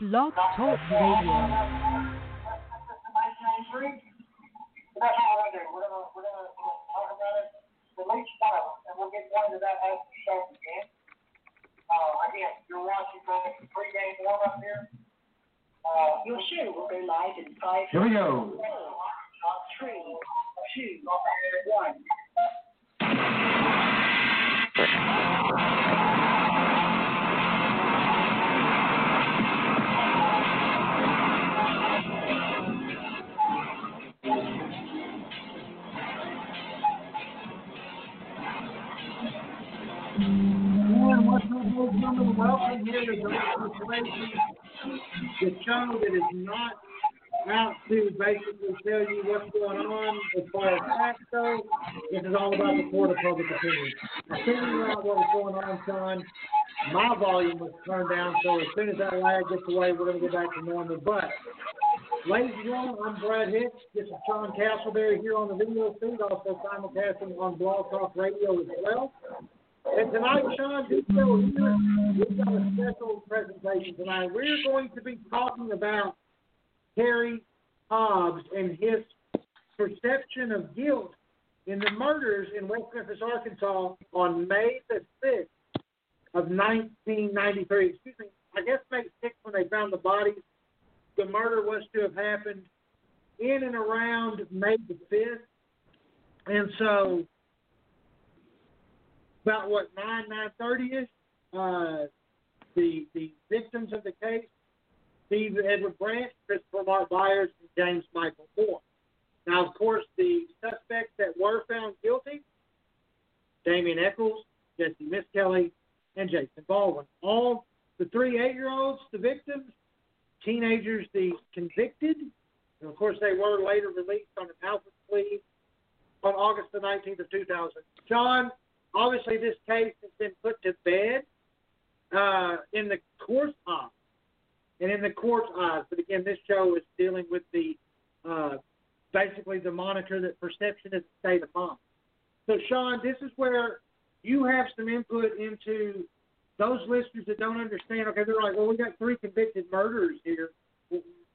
Blog Talk Radio. That's all I do. We're gonna, Ladies? Welcome here to the show that is not out to basically tell you what's going on as far as facts go. This is all about the court of public opinion. I figured out what was going on, Sean. My volume was turned down, so as soon as that lag gets away, we're going to get back to normal. But, ladies and gentlemen, I'm Brad Hicks. This is Sean Castleberry here on the video feed, also simulcasting on Blog Talk Radio as well. And tonight, Sean, here, we've got a special presentation tonight. We're going to be talking about Terry Hobbs and his perception of guilt in the murders in West Memphis, Arkansas on May the 6th of 1993. Excuse me, I guess May 6th when they found the bodies. The murder was to have happened in and around May the 5th. And so about what nine nine thirty ish. Uh, the the victims of the case: Steve Edward Branch, Christopher Mark Byers, and James Michael Moore. Now, of course, the suspects that were found guilty: Damien Echols, Jesse Miss Kelly, and Jason Baldwin. All the three eight-year-olds, the victims, teenagers, the convicted, and of course, they were later released on an Alford plea on August the 19th of 2000. John, obviously this case has been put to bed uh, in the court's eyes and in the court's eyes. But again, this show is dealing with the uh, basically the monitor that perception is a state of mind. So, Sean, this is where you have some input into those listeners that don't understand. Okay, they're like, well, we got three convicted murderers here.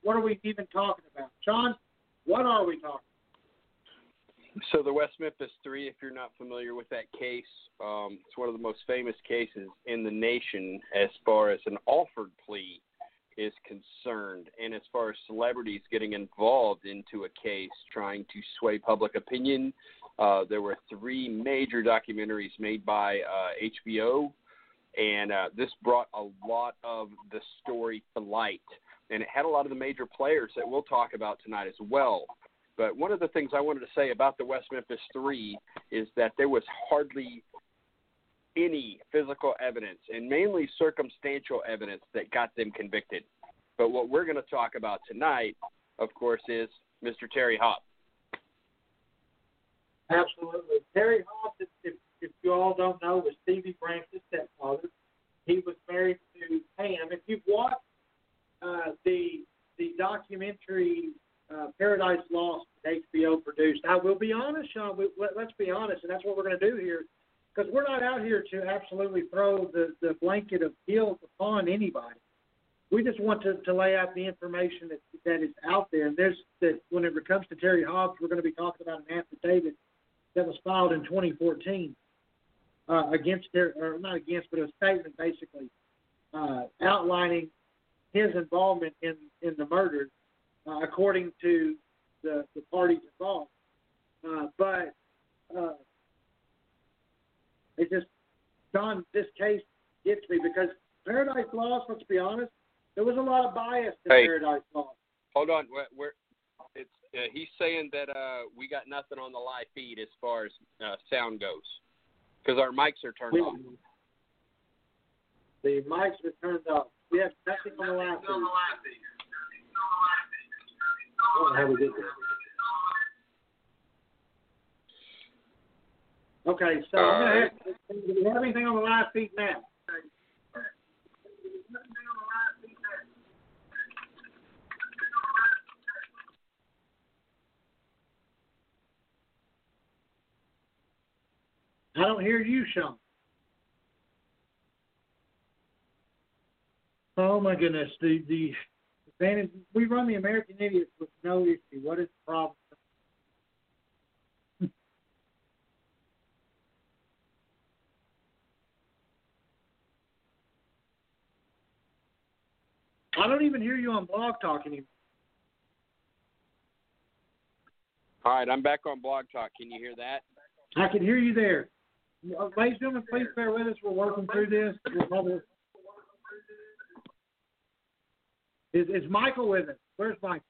What are we even talking about, Sean? What are we talking? So the West Memphis Three, if you're not familiar with that case, um, it's one of the most famous cases in the nation as far as an offered plea is concerned, and as far as celebrities getting involved into a case trying to sway public opinion. Uh, there were three major documentaries made by uh, HBO, and uh, this brought a lot of the story to light. And it had a lot of the major players that we'll talk about tonight as well. But one of the things I wanted to say about the West Memphis Three is that there was hardly any physical evidence and mainly circumstantial evidence that got them convicted. But what we're going to talk about tonight, of course, is Mr. Terry Hobbs. Absolutely. Terry Hobbs, if, if, if you all don't know, was Stevie Branch's stepfather. He was married to Pam. If you've watched uh, the the documentary uh, Paradise Lost that HBO produced, I will be honest, Sean. We, let, let's be honest, and that's what we're going to do here, because we're not out here to absolutely throw the, the blanket of guilt upon anybody. We just want to, to lay out the information that that is out there. And there's that whenever it comes to Terry Hobbs, we're going to be talking about an affidavit that was filed in 2014 uh, against their, or not against, but a statement basically uh, outlining his involvement in in the murder, uh, according to the the parties involved. Uh, but uh, it just, Don, this case gets me because Paradise Lost. Let's be honest, there was a lot of bias in Hey. Paradise Lost. Hold on, we're, we're it's uh, he's saying that uh, we got nothing on the live feed as far as uh, sound goes because our mics are turned We- off. The mics were turned off. On the live feed. I don't know how we did. Okay, so I'm gonna uh, have, do we have anything on the live feed now? I don't hear you, Sean. Oh my goodness, the the advantage we run the American Idiots with no issue. What is the problem? I don't even hear you on Blog Talk anymore. All right, I'm back on Blog Talk. Can you hear that? I can hear you there. Ladies and gentlemen, please bear with us. We're working through this. We're probably... Is, is Michael with us? Where's Michael?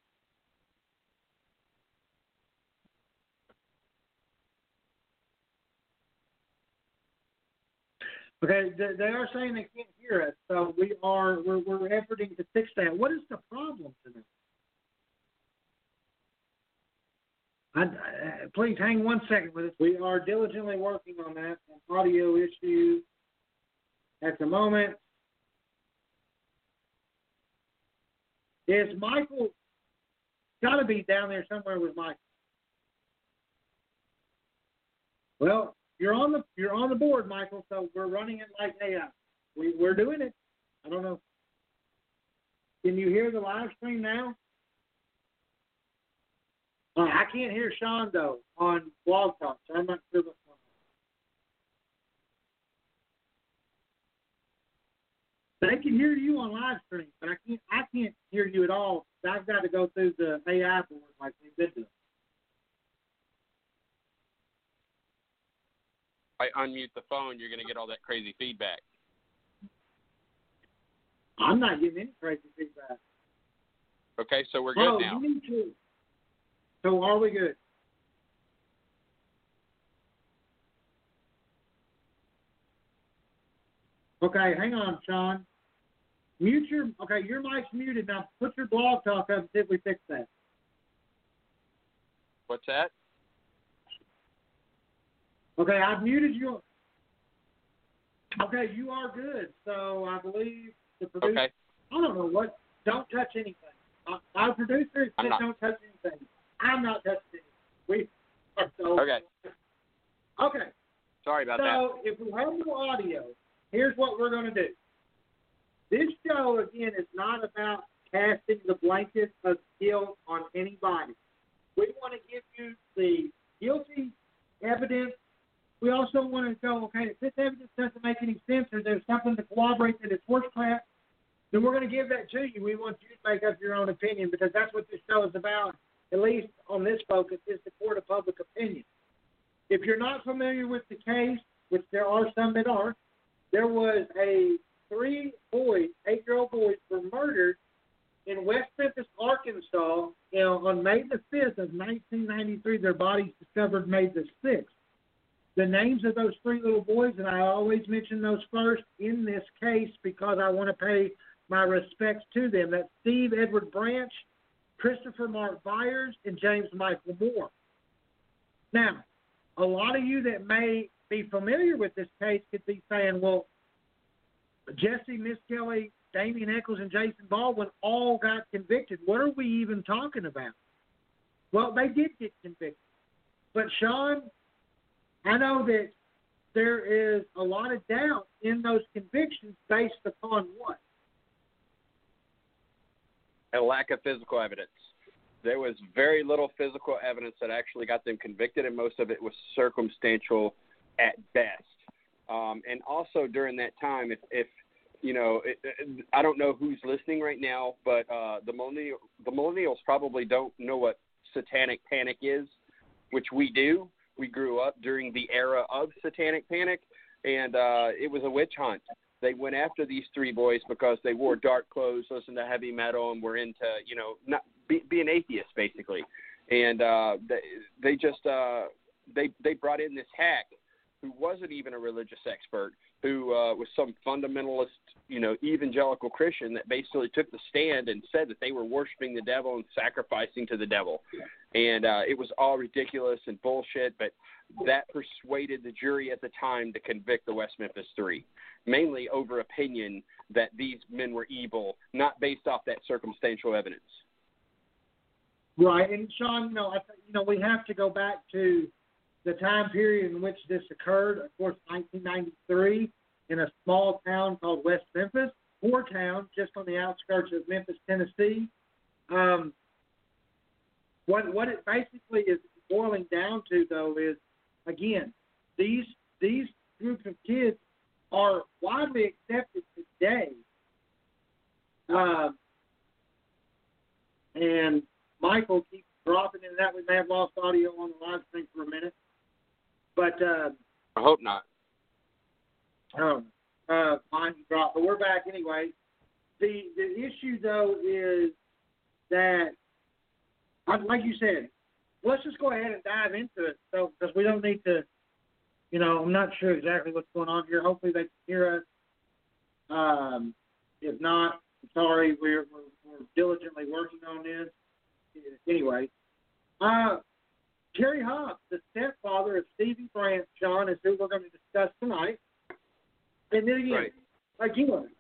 Okay, they are saying they can't hear us, so we are we're we're efforting to fix that. What is the problem tonight? I, uh, please hang one second with us. We are diligently working on that. Audio issue at the moment. Is Michael got to be down there somewhere with Michael? Well, you're on the you're on the board, Michael. So we're running it like AI. We we're doing it. I don't know. Can you hear the live stream now? Uh, I can't hear Sean though on Blog Talk, so I'm not sure what's going on. They can hear you on live stream, but I can't. I can't hear you at all. I've got to go through the AI board like we've been doing. I unmute the phone, you're going to get all that crazy feedback. I'm not getting any crazy feedback. Okay, so we're good oh, now. you need to. So are we good? Okay, hang on, Sean. Mute your okay. Your mic's muted now. Put your blog talk up. and See if we fix that. What's that? Okay, I've muted you. Okay, you are good. So I believe the producer. Okay. I don't know what. Don't touch anything. Uh, Our producer said don't touch anything. I'm not testing. We are so Okay. Okay. Sorry about that. So if we have no audio, here's what we're going to do. This show again is not about casting the blanket of guilt on anybody. We want to give you the guilty evidence. We also want to go, okay, if this evidence doesn't make any sense or there's something to corroborate that it's horse crap, then we're going to give that to you. We want you to make up your own opinion because that's what this show is about, at least on this focus, is the court of public opinion. If you're not familiar with the case, which there are some that are, there was a three boys, eight year old boys, were murdered in West Memphis, Arkansas, you know, on May the 5th of 1993. Their bodies discovered May the 6th. The names of those three little boys, and I always mention those first in this case because I want to pay my respects to them. That's Steve Edward Branch, Christopher Mark Byers, and James Michael Moore. Now, a lot of you that may be familiar with this case could be saying, well, Jessie, Miss Kelly, Damien Echols, and Jason Baldwin all got convicted. What are we even talking about? Well, they did get convicted. But, Sean, I know that there is a lot of doubt in those convictions based upon what? A lack of physical evidence. There was very little physical evidence that actually got them convicted, and most of it was circumstantial at best. Um, and also during that time, if, if you know, it, it, I don't know who's listening right now, but uh, the millennial, the millennials probably don't know what satanic panic is, which we do. We grew up during the era of satanic panic, and uh, it was a witch hunt. They went after these three boys because they wore dark clothes, listened to heavy metal, and were into, you know, not be, being atheists basically. And uh, they they just uh, they they brought in this hack who wasn't even a religious expert, who uh, was some fundamentalist, you know, evangelical Christian that basically took the stand and said that they were worshiping the devil and sacrificing to the devil, and uh, it was all ridiculous and bullshit. But that persuaded the jury at the time to convict the West Memphis Three, mainly over opinion that these men were evil, not based off that circumstantial evidence. Right, and Sean, you know, I you know, we have to go back to the time period in which this occurred. Of course, 1993, in a small town called West Memphis, poor town just on the outskirts of Memphis, Tennessee. Um, what what it basically is boiling down to, though, is again these these groups of kids are widely accepted today. Um, and Michael keeps dropping in out. We may have lost audio on the live stream for a minute. But uh I hope not. um uh mine dropped. But we're back anyway. The the issue though is that like you said, let's just go ahead and dive into it so because we don't need to you know, I'm not sure exactly what's going on here. Hopefully they can hear us. Um if not, I'm sorry, we're, we're we're diligently working on this anyway, uh, Terry Hobbs, the stepfather of Stevie Branch, John, is who we're going to discuss tonight. And then again, Right. again,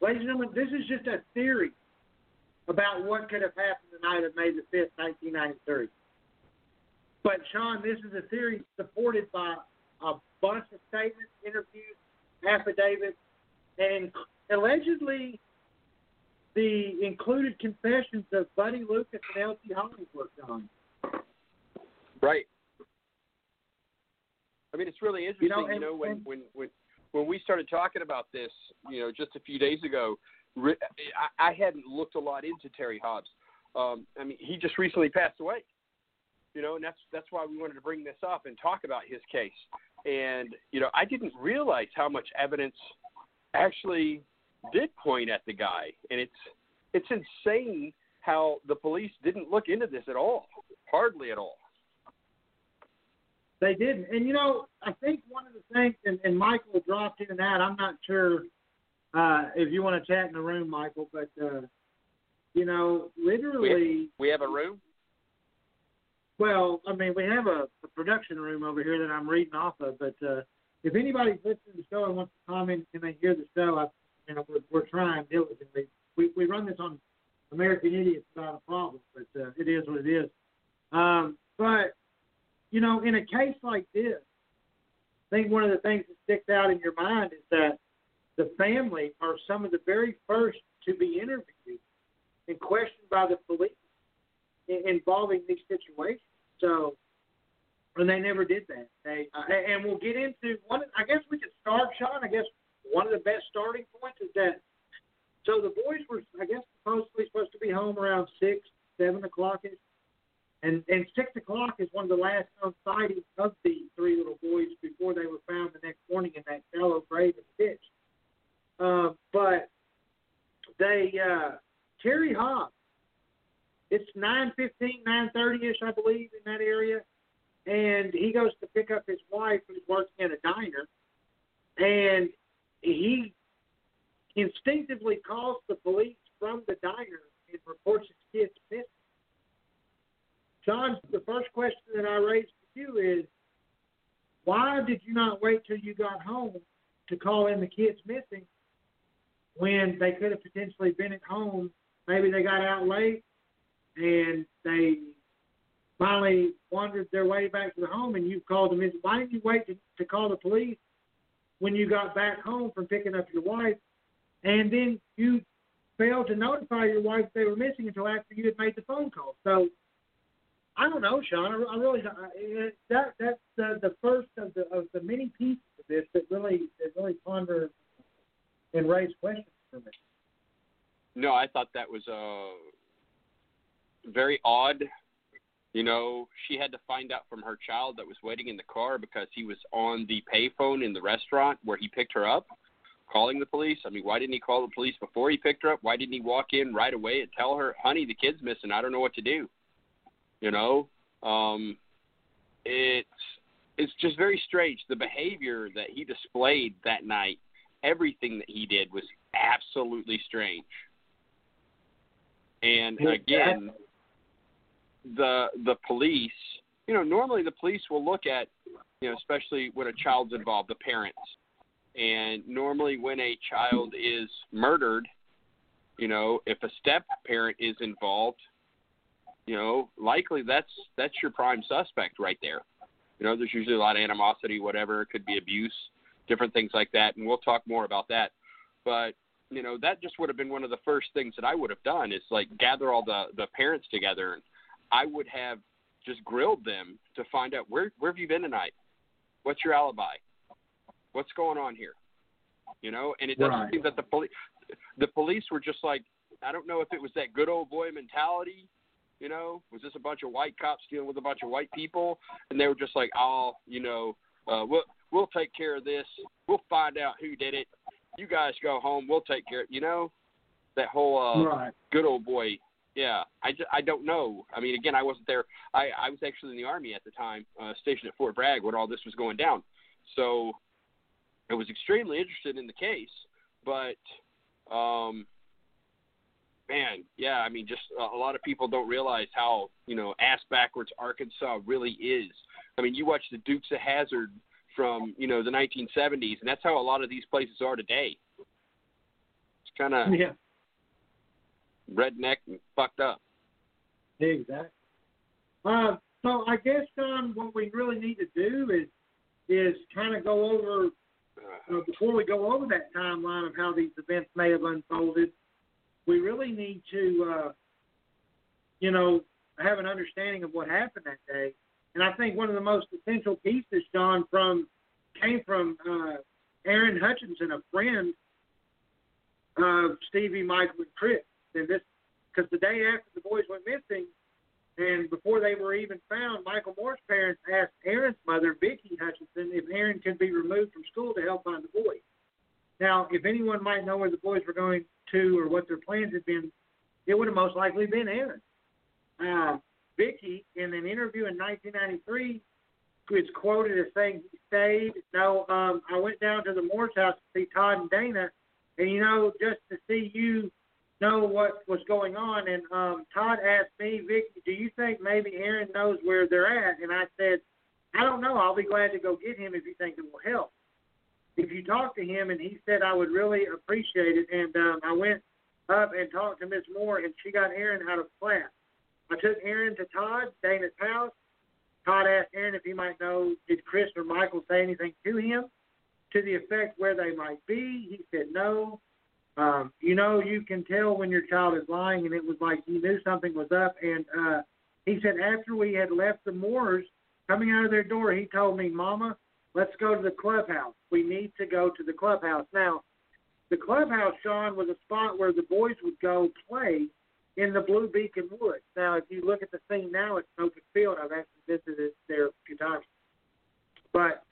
ladies and gentlemen, this is just a theory about what could have happened the night of May the 5th, 1993. But, Sean, this is a theory supported by a bunch of statements, interviews, affidavits, and allegedly the included confessions of Buddy Lucas and L.T. Hollingsworth, John. Right. I mean, it's really interesting. You know, and- when, and- when when when we started talking about this, you know, just a few days ago, I hadn't looked a lot into Terry Hobbs. Um, I mean, he just recently passed away. You know, and that's that's why we wanted to bring this up and talk about his case. And you know, I didn't realize how much evidence actually did point at the guy, and it's it's insane how the police didn't look into this at all, hardly at all. They didn't. And, you know, I think one of the things, and, and Michael dropped in and out, I'm not sure uh, if you want to chat in the room, Michael, but, uh, you know, literally, We have a room. well, I mean, we have a, a production room over here that I'm reading off of, but uh, if anybody's listening to the show and wants to comment and they hear the show, I, you know, we're, we're trying diligently. We, we run this on American Idiots without a problem, but uh, it is what it is. Um, but, you know, in a case like this, I think one of the things that sticks out in your mind is that the family are some of the very first to be interviewed and questioned by the police involving these situations. So, and they never did that. They uh, and we'll get into one. I guess we could start, Sean. I guess one of the best starting points is that. So the boys were, I guess, supposedly supposed to be home around six, seven o'clock ish. And and six o'clock is one of the last known sightings of the three little boys before they were found the next morning in that shallow grave in the ditch. Uh, but they uh, Terry Hobbs. It's nine fifteen, nine thirty ish, I believe, in that area, and he goes to pick up his wife who's working at a diner, and he instinctively calls the police from the diner and reports his kids missing. John, the first question that I raised to you is, why did you not wait till you got home to call in the kids missing when they could have potentially been at home? Maybe they got out late and they finally wandered their way back to the home and you called them in. Why didn't you wait to, to call the police when you got back home from picking up your wife and then you failed to notify your wife they were missing until after you had made the phone call? So I don't know, Sean. I, I really don't- I- it, that that's the the first of the of the many pieces of this that really that really ponder and raise questions for me. No, I thought that was uh, very odd. You know, she had to find out from her child that was waiting in the car because he was on the payphone in the restaurant where he picked her up, calling the police. I mean, why didn't he call the police before he picked her up? Why didn't he walk in right away and tell her, "Honey, the kid's missing. I don't know what to do." You know, um, it's it's just very strange. The behavior that he displayed that night, everything that he did was absolutely strange. And again, the the police, you know, normally the police will look at, you know, especially when a child's involved, the parents. And normally when a child is murdered, you know, if a step parent is involved, you know, likely that's that's your prime suspect right there. You know, there's usually a lot of animosity, whatever. It could be abuse, different things like that, and we'll talk more about that. But you know, that just would have been one of the first things that I would have done is like gather all the the parents together, and I would have just grilled them to find out where where have you been tonight? What's your alibi? What's going on here? You know, and it doesn't Right. seem that the police the police were just like I don't know if it was that good old boy mentality. You know, was this a bunch of white cops dealing with a bunch of white people, and they were just like, oh, you know, uh, we'll we'll take care of this. We'll find out who did it. You guys go home. We'll take care. of You know, that whole uh, right. good old boy. Yeah, I, ju- I don't know. I mean, again, I wasn't there. I, I was actually in the army at the time, uh, stationed at Fort Bragg when all this was going down. So I was extremely interested in the case. But, um, man, yeah, I mean, just a, a lot of people don't realize how you know ass backwards Arkansas really is. I mean, you watch the Dukes of Hazzard from you know the 1970s, and that's how a lot of these places are today. It's kind of Yeah, redneck and fucked up. exactly. Uh, so I guess, John, what we really need to do is is kind of go over uh, before we go over that timeline of how these events may have unfolded. We really need to, uh, you know, have an understanding of what happened that day. And I think one of the most essential pieces, John, from came from uh, Aaron Hutchinson, a friend of Stevie, Michael, and Chris. And this, because the day after the boys went missing, and before they were even found, Michael Moore's parents asked Aaron's mother, Vicki Hutchinson, if Aaron could be removed from school to help find the boys. Now, if anyone might know where the boys were going to or what their plans had been, it would have most likely been Aaron. Uh, Vicky, in an interview in 1993, is quoted as saying he stayed. No, um, I went down to the Moore's house to see Todd and Dana, and you know, just to see you know what was going on. And um, Todd asked me, Vicky, do you think maybe Aaron knows where they're at? And I said, I don't know. I'll be glad to go get him if you think it will help. If you talk to him, and he said I would really appreciate it. And um, I went up and talked to Miss Moore, and she got Aaron out of class. I took Aaron to Todd, Dana's house. Todd asked Aaron if he might know, did Chris or Michael say anything to him to the effect where they might be? He said no. Um, you know, you can tell when your child is lying, and it was like he knew something was up. And uh, he said after we had left the Moores, coming out of their door, he told me, Mama, let's go to the clubhouse. We need to go to the clubhouse. Now, the clubhouse, Sean, was a spot where the boys would go play in the Blue Beacon Woods. Now, if you look at the scene now, it's an open field. I've actually visited there a few times. But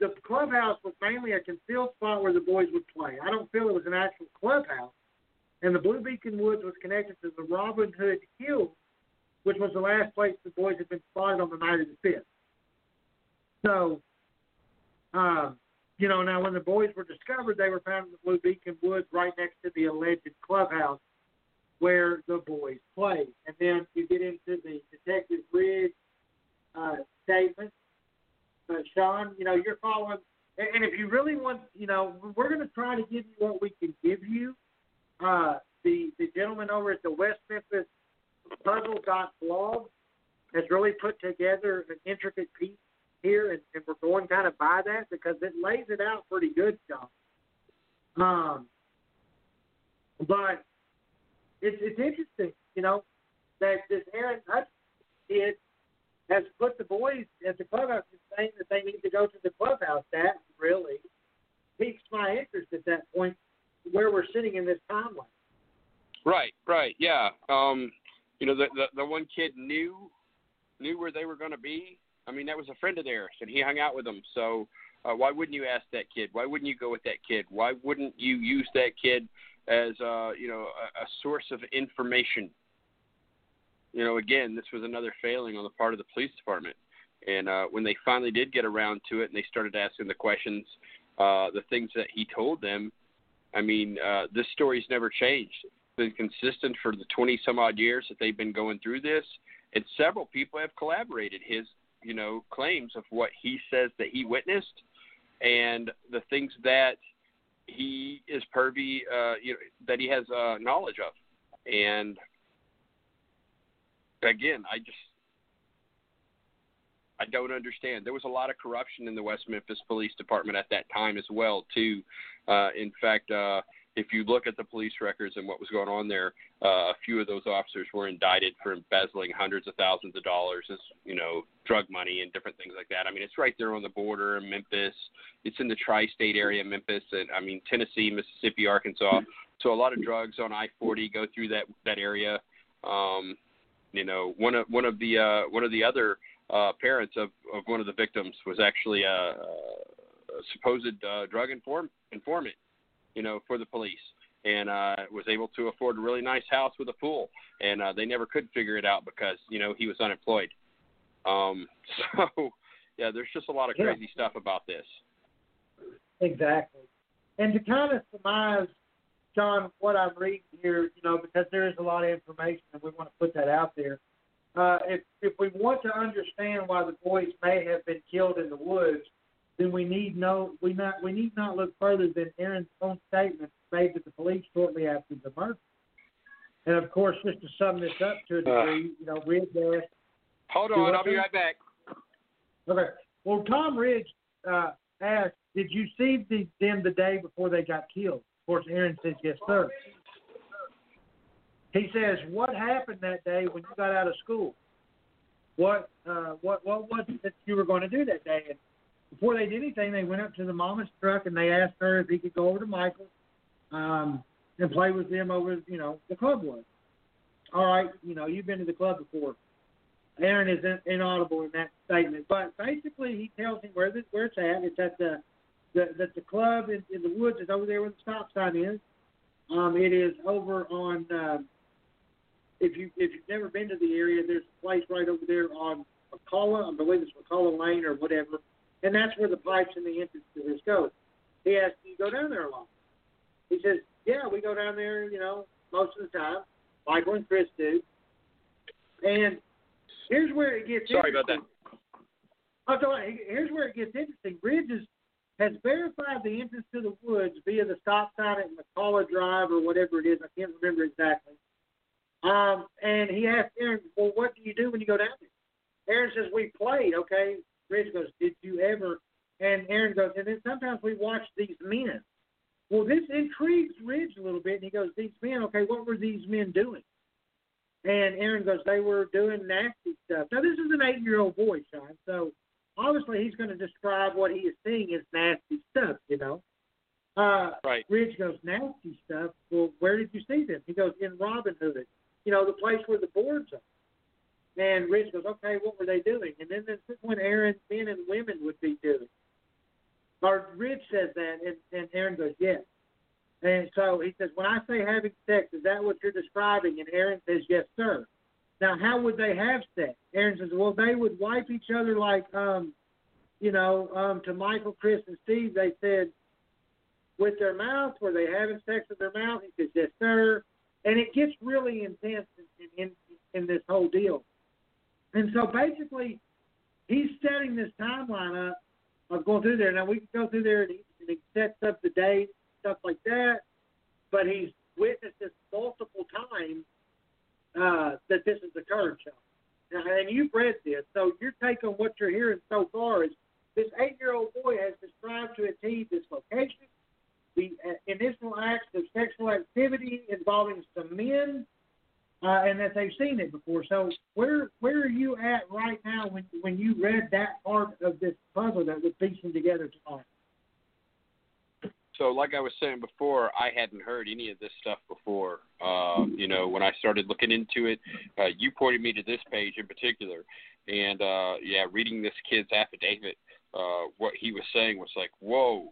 the clubhouse was mainly a concealed spot where the boys would play. I don't feel it was an actual clubhouse. And the Blue Beacon Woods was connected to the Robin Hood Hill, which was the last place the boys had been spotted on the night of the 5th. So, um, you know, now when the boys were discovered, they were found in the Blue Beacon Woods right next to the alleged clubhouse where the boys played. And then you get into the Detective Ridge uh, statement. Uh, Sean, you know, you're following. And, if you really want, you know, we're going to try to give you what we can give you. Uh, the the gentleman over at the West Memphis Puzzle blog has really put together an intricate piece here, and, and we're going kind of by that because it lays it out pretty good, Sean. Um, but it's it's interesting, you know, that this Aaron kid has put the boys at the clubhouse and saying that they need to go to the clubhouse. That really piques my interest at that point where we're sitting in this timeline. Right, right, yeah. Um, you know, the, the the one kid knew knew where they were going to be. I mean, that was a friend of theirs, and he hung out with them. So, uh, why wouldn't you ask that kid? Why wouldn't you go with that kid? Why wouldn't you use that kid as uh, you know a, a source of information? You know, again, this was another failing on the part of the police department. And uh, when they finally did get around to it and they started asking the questions, uh, the things that he told them, I mean, uh, this story's never changed. It's been consistent for the 20 some odd years that they've been going through this, and several people have collaborated his, you know, claims of what he says that he witnessed, and the things that he is pervy, uh, you know, that he has uh, knowledge of, and again, I just I don't understand. There was a lot of corruption in the West Memphis Police Department at that time as well, too. Uh, in fact, uh, if you look at the police records and what was going on there, uh, a few of those officers were indicted for embezzling hundreds of thousands of dollars as you know drug money and different things like that. I mean, it's right there on the border in Memphis. It's in the tri-state area, Memphis, and I mean Tennessee, Mississippi, Arkansas. So a lot of drugs on I-40 go through that that area. Um, you know, one of one of the uh, one of the other uh, parents of, of one of the victims was actually a, a supposed uh, drug inform, informant, you know, for the police, and uh, was able to afford a really nice house with a pool, and uh, they never could figure it out because you know he was unemployed. Um, so, yeah, there's just a lot of crazy yeah. stuff about this. Exactly, and to kind of surmise, John, what I'm reading here, you know, because there is a lot of information, and we want to put that out there uh, if if we want to understand why the boys may have been killed in the woods, then we need no we not we need not look further than Aaron's own statement made to the police shortly after the murder. And of course, just to sum this up to a uh. degree, uh, you know, Ridge asked. Hold on, I'll be right back. Okay. Well, Tom Ridge uh, asked, "Did you see the, them the day before they got killed?" Of course, Aaron says, "Yes, sir." He says, "What happened that day when you got out of school? What uh, what what was it that you were going to do that day?" And before they did anything, they went up to the mama's truck and they asked her if he could go over to Michael um, and play with them over, you know, the club was. All right, you know, you've been to the club before. Aaron is in, inaudible in that statement, but basically he tells him where the, where it's at. It's at the, the that the club in, in the woods is over there where the stop sign is. Um, it is over on uh, if you if you've never been to the area, there's a place right over there on McCullough, I believe it's McCullough Lane or whatever, and that's where the pipes and the entrance to this go. He asked, "Do you go down there a lot?" He says, "Yeah, we go down there, you know, most of the time. Michael and Chris do." And here's where it gets sorry about that. Oh, so here's where it gets interesting. Bridges has verified the entrance to the woods via the stop sign at McCullough Drive or whatever it is. I can't remember exactly. Um, and he asked Aaron, well, what do you do when you go down there? Aaron says, we played, okay. Ridge goes, did you ever? And Aaron goes, and then sometimes we watch these men. Well, this intrigues Ridge a little bit, and he goes, these men, okay, what were these men doing? And Aaron goes, they were doing nasty stuff. Now, this is an eight-year-old boy, Sean, so obviously he's going to describe what he is seeing as nasty stuff, you know. Uh, right. Ridge goes, nasty stuff. Well, where did you see them? He goes, in Robin Hood you know, the place where the boards are. And Ridge goes, okay, what were they doing? And then this is when Aaron, men and women would be doing. Or Ridge says that, and, and Aaron goes, yes. And so he says, when I say having sex, is that what you're describing? And Aaron says, yes, sir. Now, how would they have sex? Aaron says, well, they would wipe each other like, um, you know, um, to Michael, Chris, and Steve, they said, with their mouth, were they having sex with their mouth? He says, yes, sir and it gets really intense in, in, in this whole deal. And so basically, he's setting this timeline up of going through there. Now we can go through there and he, and he sets up the date, stuff like that. But he's witnessed this multiple times uh, that this has occurred, Sean. And you've read this, so your take on what you're hearing so far is this eight-year-old boy has described to a T this location, the uh, initial acts of sexual activity involving some men, uh, and that they've seen it before. So where where are you at right now when when you read that part of this puzzle that we're piecing together tonight? So, like I was saying before, I hadn't heard any of this stuff before. Uh, you know, when I started looking into it, uh, you pointed me to this page in particular, and uh, yeah, reading this kid's affidavit, uh, what he was saying was like, "Whoa,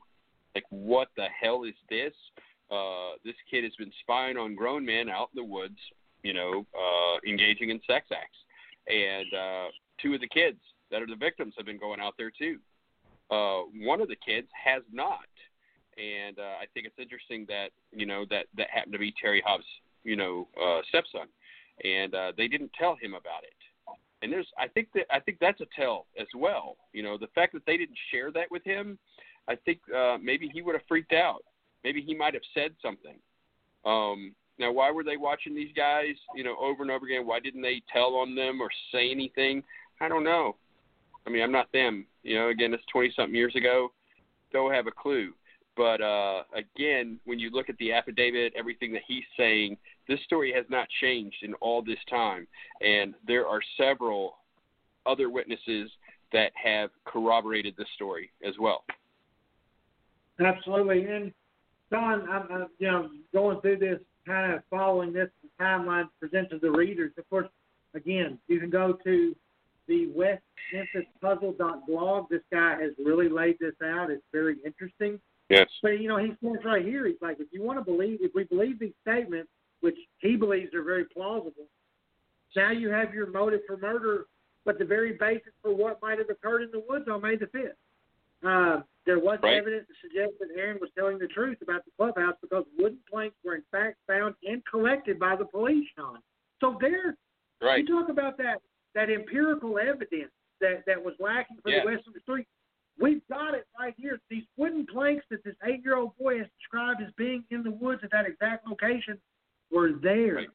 like, what the hell is this? Uh, this kid has been spying on grown men out in the woods, you know, uh, engaging in sex acts. And uh, two of the kids that are the victims have been going out there too. Uh, one of the kids has not, and uh, I think it's interesting that you know that that happened to be Terry Hobbs, you know, uh, stepson, and uh, they didn't tell him about it. And there's, I think that I think that's a tell as well. You know, the fact that they didn't share that with him, I think uh, maybe he would have freaked out. Maybe he might have said something. Um, now, why were they watching these guys, you know, over and over again? Why didn't they tell on them or say anything? I don't know. I mean, I'm not them. You know, again, it's 20 something years ago. Don't have a clue. But uh, again, when you look at the affidavit, everything that he's saying, this story has not changed in all this time. And there are several other witnesses that have corroborated this story as well. Absolutely. And Don, I'm, I'm you know going through this, kind of following this timeline presented to the readers. Of course, again, you can go to the West Memphis Puzzle blog. This guy has really laid this out. It's very interesting. Yes. But you know, he says right here, he's like, if you want to believe, if we believe these statements, which he believes are very plausible, now you have your motive for murder, but the very basis for what might have occurred in the woods on May the fifth. Uh, there was right. evidence to suggest that Aaron was telling the truth about the clubhouse because wooden planks were in fact found and collected by the police, Sean. So there, right. you talk about that that empirical evidence that that was lacking for yeah. the West of the Street. We've got it right here. These wooden planks that this eight-year-old boy has described as being in the woods at that exact location were there. Right.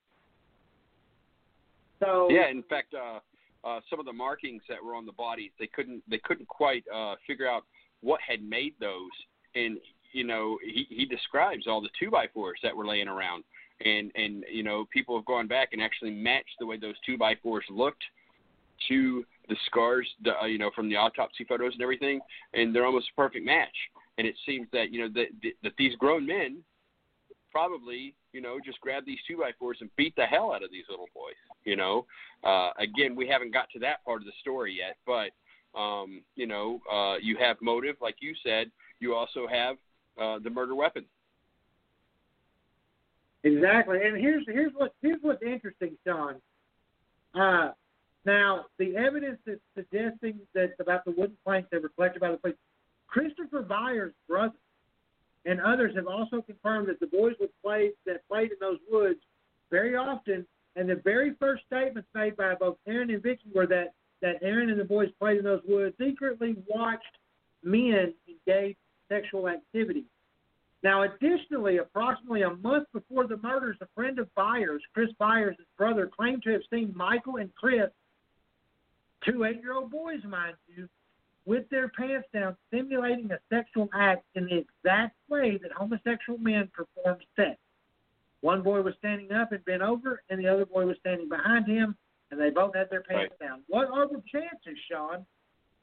So yeah, in fact, uh, uh, some of the markings that were on the bodies, they couldn't they couldn't quite uh, figure out what had made those. And you know, he he describes all the two by fours that were laying around, and and you know, people have gone back and actually matched the way those two by fours looked to the scars, the, uh, you know, from the autopsy photos and everything, and they're almost a perfect match. And it seems that you know that that these grown men probably you know just grabbed these two by fours and beat the hell out of these little boys. You know, uh, again, we haven't got to that part of the story yet, but um, you know, uh, you have motive, like you said. You also have uh, the murder weapon. Exactly, and here's here's what here's what's interesting, Sean. Uh, now, the evidence that's suggesting that about the wooden planks that were collected by the police, Christopher Byers' brother and others have also confirmed that the boys would play that played in those woods very often. And the very first statements made by both Aaron and Vicky were that that Aaron and the boys played in those woods secretly watched men engage in sexual activity. Now, additionally, approximately a month before the murders, a friend of Byers, Chris Byers' his brother, claimed to have seen Michael and Chris, two eight year old boys, mind you, with their pants down, simulating a sexual act in the exact way that homosexual men perform sex. One boy was standing up and bent over, and the other boy was standing behind him, and they both had their pants right. down. What are the chances, Sean,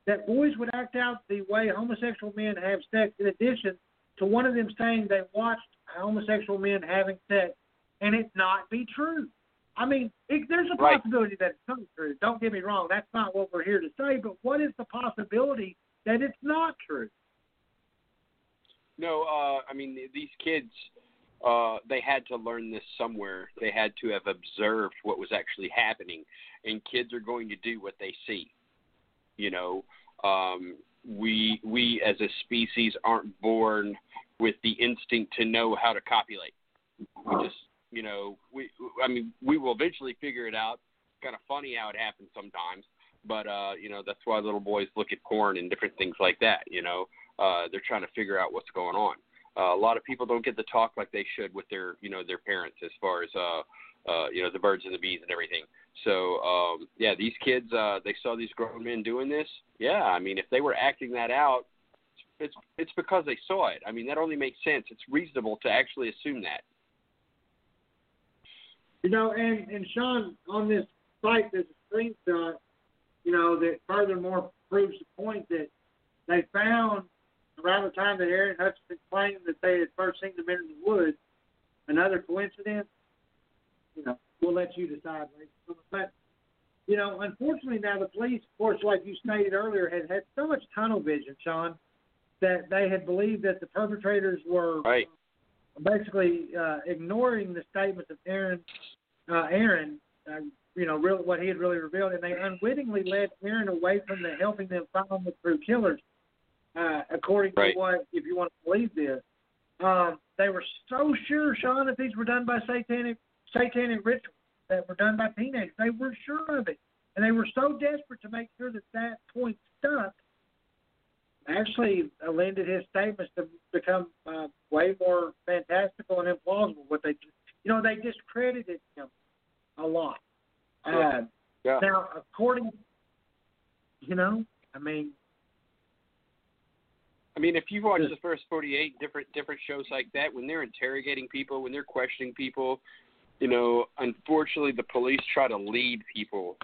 that boys would act out the way homosexual men have sex in addition to one of them saying they watched homosexual men having sex and it not be true? I mean, it, there's a right. possibility that it's not true. Don't get me wrong. That's not what we're here to say. But what is the possibility that it's not true? No, uh, I mean these kids uh, they had to learn this somewhere. They had to have observed what was actually happening, and kids are going to do what they see. You know, um, we we as a species aren't born with the instinct to know how to copulate. We just, you know, we I mean, we will eventually figure it out. It's kind of funny how it happens sometimes, but uh, you know, that's why little boys look at porn and different things like that. You know, uh, they're trying to figure out what's going on. Uh, a lot of people don't get the talk like they should with their, you know, their parents as far as, uh, uh, you know, the birds and the bees and everything. So, um, yeah, these kids, uh, they saw these grown men doing this. Yeah, I mean, if they were acting that out, it's it's because they saw it. I mean, that only makes sense. It's reasonable to actually assume that. You know, and and Sean, on this site, there's a screenshot. You know that furthermore proves the point that they found around the time that Aaron Hutchinson claimed that they had first seen the men in the woods. Another coincidence? You know, we'll let you decide. But you know, unfortunately, now the police, of course, like you stated earlier, had had so much tunnel vision, Sean, that they had believed that the perpetrators were right. basically uh, ignoring the statements of Aaron, uh, Aaron, uh, you know, real, what he had really revealed, and they unwittingly led Aaron away from the helping them find the true killers. Uh, according Right. to what, if you want to believe this, um, they were so sure, Sean, that these were done by satanic satanic rituals that were done by teenagers. They were sure of it, and they were so desperate to make sure that that point stuck. Actually, lended his statements to become uh, way more fantastical and implausible. What they, you know, they discredited him a lot. Uh, Yeah. now, according, you know, I mean, I mean, if you watch the first 48 different different shows like that, when they're interrogating people, when they're questioning people, you know, unfortunately, the police try to lead people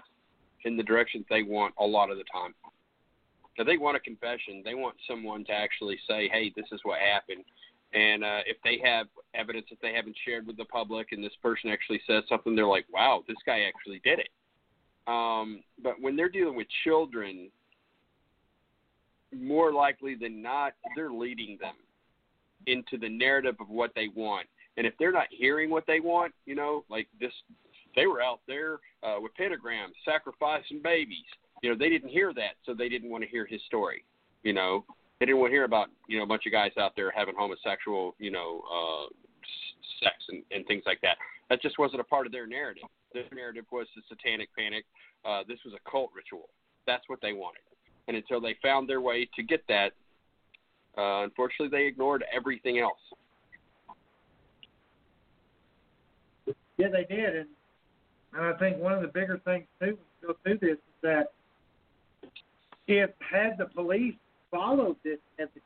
in the directions they want a lot of the time. Now, they want a confession. They want someone to actually say, "Hey, this is what happened." And uh, if they have evidence that they haven't shared with the public, and this person actually says something, they're like, "Wow, this guy actually did it." Um, but when they're dealing with children, more likely than not, they're leading them into the narrative of what they want. And if they're not hearing what they want, you know, like this, they were out there uh, with pentagrams sacrificing babies. You know, they didn't hear that, so they didn't want to hear his story. You know, they didn't want to hear about you know a bunch of guys out there having homosexual, you know, uh, sex and, and things like that. That just wasn't a part of their narrative. Their narrative was the satanic panic. Uh, this was a cult ritual. That's what they wanted. And until they found their way to get that, uh, unfortunately, they ignored everything else. Yeah, they did, and and I think one of the bigger things too, go through this, is that if had the police followed this evidence,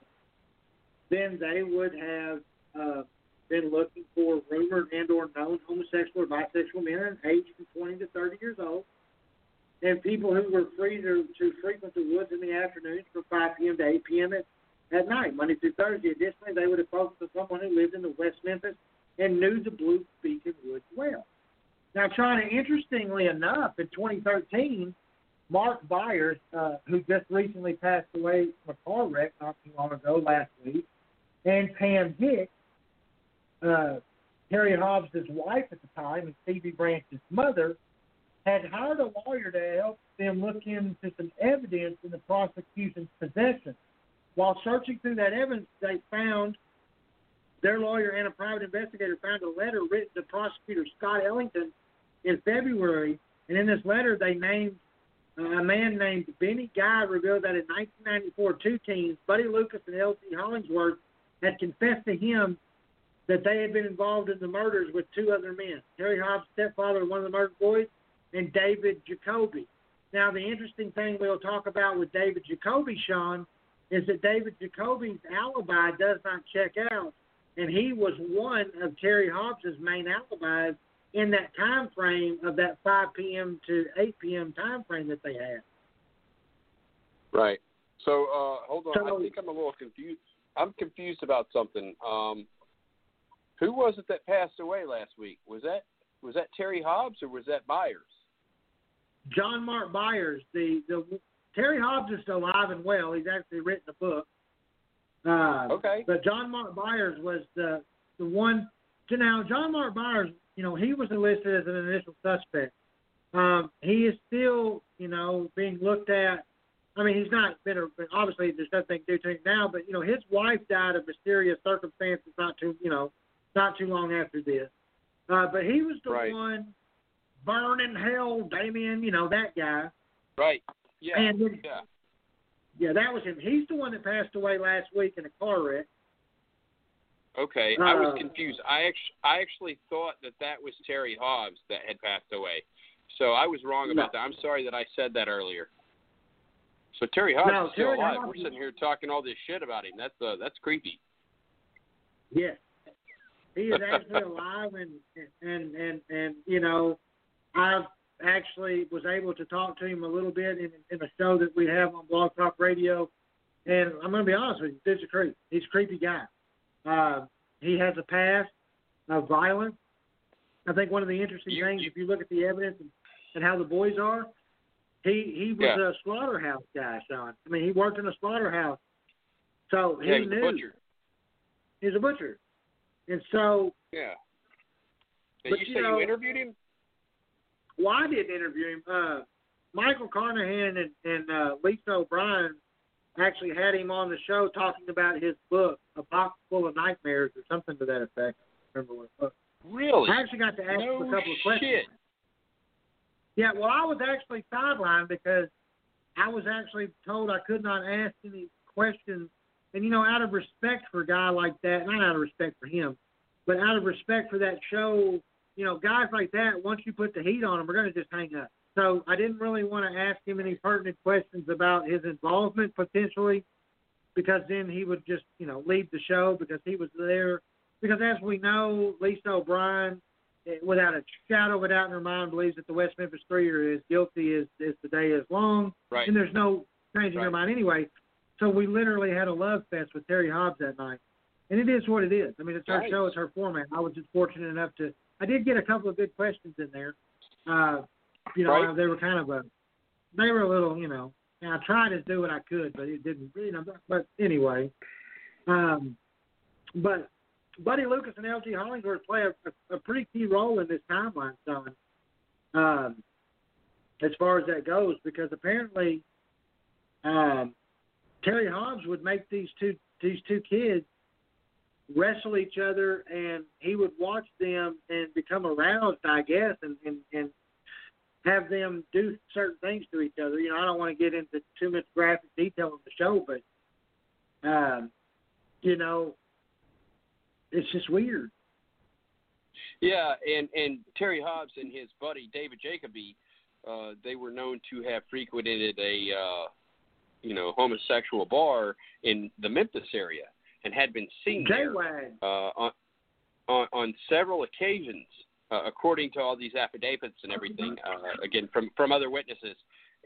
then they would have uh, been looking for rumored and or known homosexual or bisexual men aged from 20 to 30 years old, and people who were free to, to frequent the woods in the afternoons from 5 p.m. to 8 p.m. at, at night, Monday through Thursday. Additionally, they would have focused on someone who lived in the West Memphis and knew the Blue Beacon Woods well. Now, China, interestingly enough, in 2013, Mark Byers, uh, who just recently passed away from a car wreck not too long ago, last week, and Pam Hicks, uh, Terry Hobbs' wife at the time, and Stevie Branch's mother, had hired a lawyer to help them look into some evidence in the prosecution's possession. While searching through that evidence, they found their lawyer and a private investigator found a letter written to prosecutor Scott Ellington in February, and in this letter they named uh, a man named Benny Guy revealed that in 1994, two teens, Buddy Lucas and L.G. Hollingsworth, had confessed to him that they had been involved in the murders with two other men, Terry Hobbs' stepfather one of the murdered boys, and David Jacoby. Now, the interesting thing we'll talk about with David Jacoby, Sean, is that David Jacoby's alibi does not check out, and he was one of Terry Hobbs's main alibis in that time frame of that 5 p.m. to 8 p.m. time frame that they had. Right. So uh, hold on. So- I think I'm a little confused. I'm confused about something. Um, who was it that passed away last week? Was that was that Terry Hobbs or was that Byers? John Mark Byers, the the Terry Hobbs is still alive and well. He's actually written a book. Uh, Okay. But John Mark Byers was the the one. So now John Mark Byers, you know, he was enlisted as an initial suspect. Um, he is still, you know, being looked at. I mean, he's not been. A, obviously, there's nothing due to him now. But you know, his wife died of mysterious circumstances not too, you know, not too long after this. Uh, but he was the Right. one burn in hell, Damien. You know that guy. Right. Yeah. And then- yeah. Yeah, that was him. He's the one that passed away last week in a car wreck. Okay. I was Uh, confused. I actually I actually thought that that was Terry Hobbs that had passed away. So I was wrong about No. that. I'm sorry that I said that earlier. So Terry Hobbs No, is still Terry alive. Hobbs- We're sitting here talking all this shit about him. That's uh, that's creepy. Yeah, he is actually alive, and and and and you know, I actually was able to talk to him a little bit in in a show that we have on Blog Talk Radio, and I'm going to be honest with you, dude's a creep. He's a creepy guy. Uh, he has a past of violence. I think one of the interesting You- things, you- if you look at the evidence and, and how the boys are, he he was Yeah. a slaughterhouse guy, Sean. I mean, he worked in a slaughterhouse, so he yeah, he's knew a butcher. he was a butcher, and so Yeah. Did But, you you say know- you interviewed him? Well, I didn't interview him. Uh, Michael Carnahan and, and uh, Lisa O'Brien actually had him on the show talking about his book, A Box Full of Nightmares, or something to that effect. I don't remember what was. Really? I actually got to ask no him a couple of questions. shit. Yeah, well, I was actually sidelined because I was actually told I could not ask any questions. And, you know, out of respect for a guy like that, not out of respect for him, but out of respect for that show, you know, guys like that, once you put the heat on them, we're going to just hang up. So I didn't really want to ask him any pertinent questions about his involvement potentially because then he would just, you know, leave the show because he was there. Because as we know, Lisa O'Brien, eh, without a shadow of a doubt in her mind, believes that the West Memphis Three are as guilty as, as the day is long. Right. And there's no changing her mind anyway. So we literally had a love fest with Terry Hobbs that night. And it is what it is. I mean, it's her Nice. show, it's her format. I was just fortunate enough to. I did get a couple of good questions in there. Uh, you know, Right. they were kind of a. They were a little, you know. And I tried to do what I could, but it didn't. You know, but, anyway. Um, but Buddy Lucas and LG Hollingsworth play a, a, a pretty key role in this timeline, Sean. Um, as far as that goes, because apparently, um, Terry Hobbs would make these two these two kids wrestle each other, and he would watch them and become aroused, I guess, and and, and have them do certain things to each other. You know, I don't want to get into too much graphic detail of the show, but um, you know, it's just weird. Yeah, and and Terry Hobbs and his buddy David Jacoby, uh, they were known to have frequented a uh, you know homosexual bar in the Memphis area and had been seen there uh, on, on on several occasions, uh, according to all these affidavits and everything. Uh, again, from from other witnesses,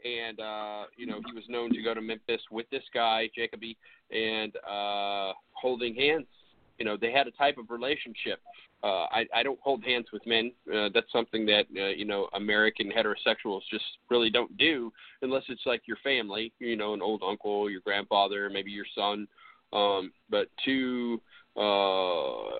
and uh, you know he was known to go to Memphis with this guy Jacoby and uh, holding hands. You know they had a type of relationship. Uh, I, I don't hold hands with men. Uh, that's something that uh, you know American heterosexuals just really don't do unless it's like your family, you know, an old uncle, your grandfather, maybe your son. Um, but two, uh,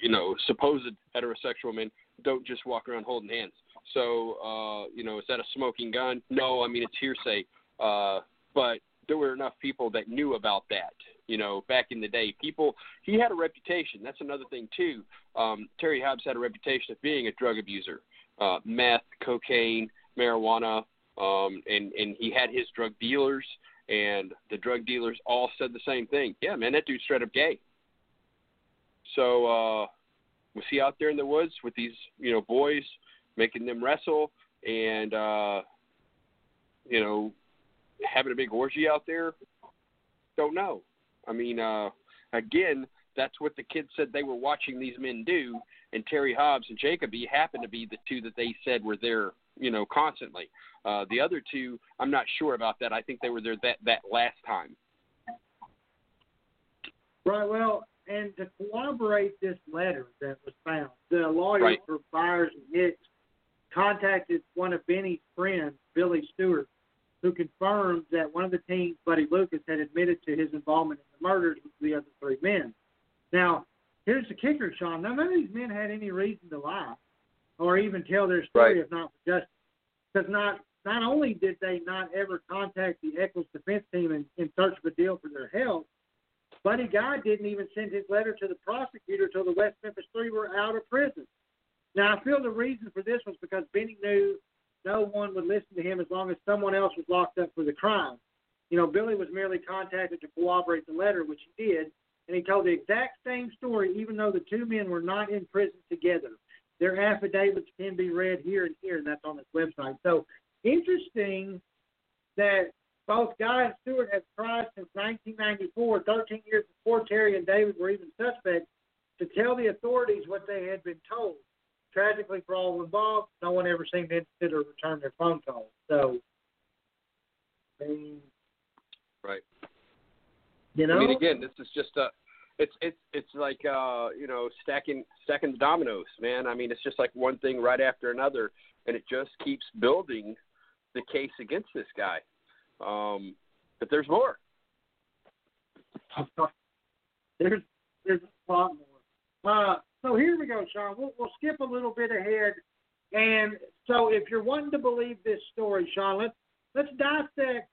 you know, supposed heterosexual men don't just walk around holding hands. So, uh, you know, is that a smoking gun? No, I mean it's hearsay. Uh, but there were enough people that knew about that. You know, back in the day, people he had a reputation. That's another thing too. Um, Terry Hobbs had a reputation of being a drug abuser, uh, meth, cocaine, marijuana, um, and and he had his drug dealers, and the drug dealers all said the same thing. Yeah, man, that dude's straight up gay. So uh, was he out there in the woods with these you know boys, making them wrestle, and uh, you know having a big orgy out there? Don't know. I mean, uh, again, that's what the kids said they were watching these men do, and Terry Hobbs and Jacoby happened to be the two that they said were there, you know, constantly. Uh, the other two, I'm not sure about that. I think they were there that that last time. Right. Well, and to corroborate this letter that was found, the lawyer Right. for Byers and Hicks contacted one of Benny's friends, Billy Stewart, who confirmed that one of the teens, Buddy Lucas, had admitted to his involvement in the murders of the other three men. Now, here's the kicker, Sean. Now, none of these men had any reason to lie or even tell their story Right. if not for justice. Because not not only did they not ever contact the Echols defense team in, in search of a deal for their help, Buddy Guy didn't even send his letter to the prosecutor until the West Memphis Three were out of prison. Now, I feel the reason for this was because Benny knew no one would listen to him as long as someone else was locked up for the crime. You know, Billy was merely contacted to corroborate the letter, which he did, and he told the exact same story, even though the two men were not in prison together. Their affidavits can be read here and here, and that's on this website. So, interesting that both Guy and Stewart have tried since 1994, 13 years before Terry and David were even suspects, to tell the authorities what they had been told. Tragically for all involved, no one ever seemed interested or returned their phone calls. So, I mean, Right. you know, I mean, again, this is just a. It's it's it's like uh you know stacking stacking the dominoes, man. I mean, it's just like one thing right after another, and it just keeps building the case against this guy. Um, but there's more. there's there's a lot more. Uh, so here we go, Sean. We'll, we'll skip a little bit ahead and so if you're wanting to believe this story, Sean, let's let's dissect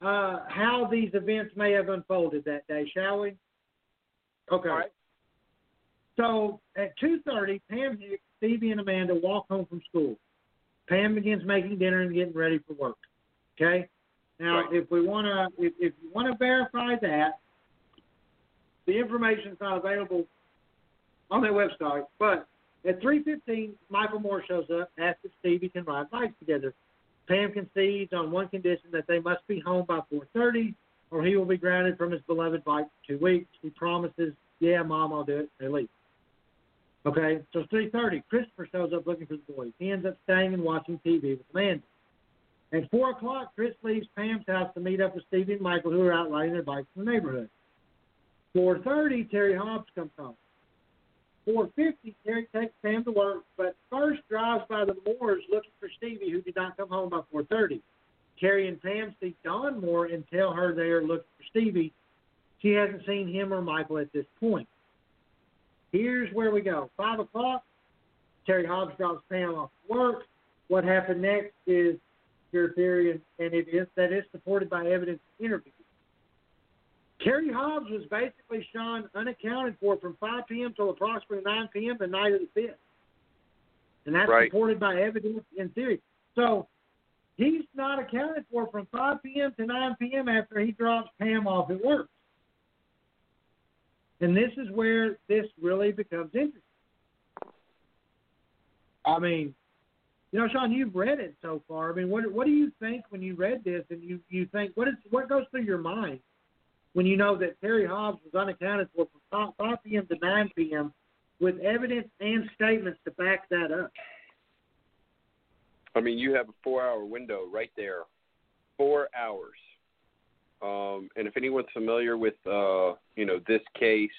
uh, how these events may have unfolded that day, shall we? Okay. All right. So at two thirty, Pam Hicks, Stevie, and Amanda walk home from school. Pam begins making dinner and getting ready for work. Okay. Now, Right. if we want to, if, if you want to verify that, the information is not available on their website. But at three fifteen, Michael Moore shows up, asks if Stevie can ride bikes together. Pam concedes on one condition that they must be home by four thirty, or he will be grounded from his beloved bike for two weeks. He promises, yeah, mom, I'll do it. They leave. Okay, so 3.30. Christopher shows up looking for the boys. He ends up staying and watching TV with Amanda. At 4 o'clock, Chris leaves Pam's house to meet up with Stevie and Michael, who are out riding their bikes in the neighborhood. 4.30, Terry Hobbs comes home. 4.50, Terry takes Pam to work, but first drives by the Moores looking for Stevie, who did not come home by 4.30. Terry and Pam seek Dana Moore and tell her they are looking for Stevie. She hasn't seen him or Michael at this point. Here's where we go. Five o'clock. Terry Hobbs drops Pam off work. What happened next is your theory, and, it is that is supported by evidence interviews. Terry Hobbs was basically Sean unaccounted for from 5 p.m. till approximately 9 p.m. the night of the fifth, and that's right. supported by evidence and theory. So he's not accounted for from 5 p.m. to 9 p.m. after he drops Pam off at work. And this is where this really becomes interesting. I mean, you know, Sean, you've read it so far. I mean, what what do you think when you read this, and you you think what is what goes through your mind when you know that Terry Hobbs was unaccounted for from 5, 5 p.m. to 9 p.m. with evidence and statements to back that up? I mean, you have a four-hour window right there, four hours. Um, and if anyone's familiar with, uh, you know, this case,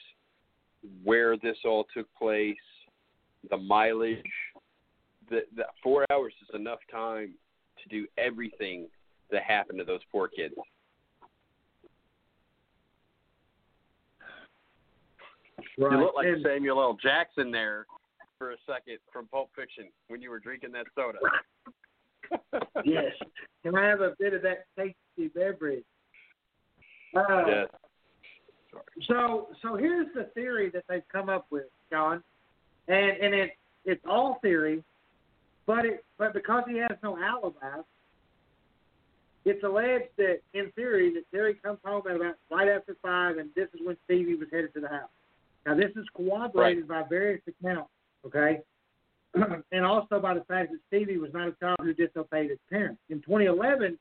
where this all took place, the mileage, the, the four hours is enough time to do everything that happened to those poor kids. You look like And- Samuel L. Jackson there for a second from Pulp Fiction when you were drinking that soda. yes. Can I have a bit of that tasty beverage? Uh, Yes. So so here's the theory that they've come up with, John, and and it it's all theory, but it but because he has no alibi, it's alleged that in theory that Terry comes home at about right after five, and this is when Stevie was headed to the house. Now this is corroborated by various accounts, okay, and also by the fact that Stevie was not a child who disobeyed his parents. In 2011.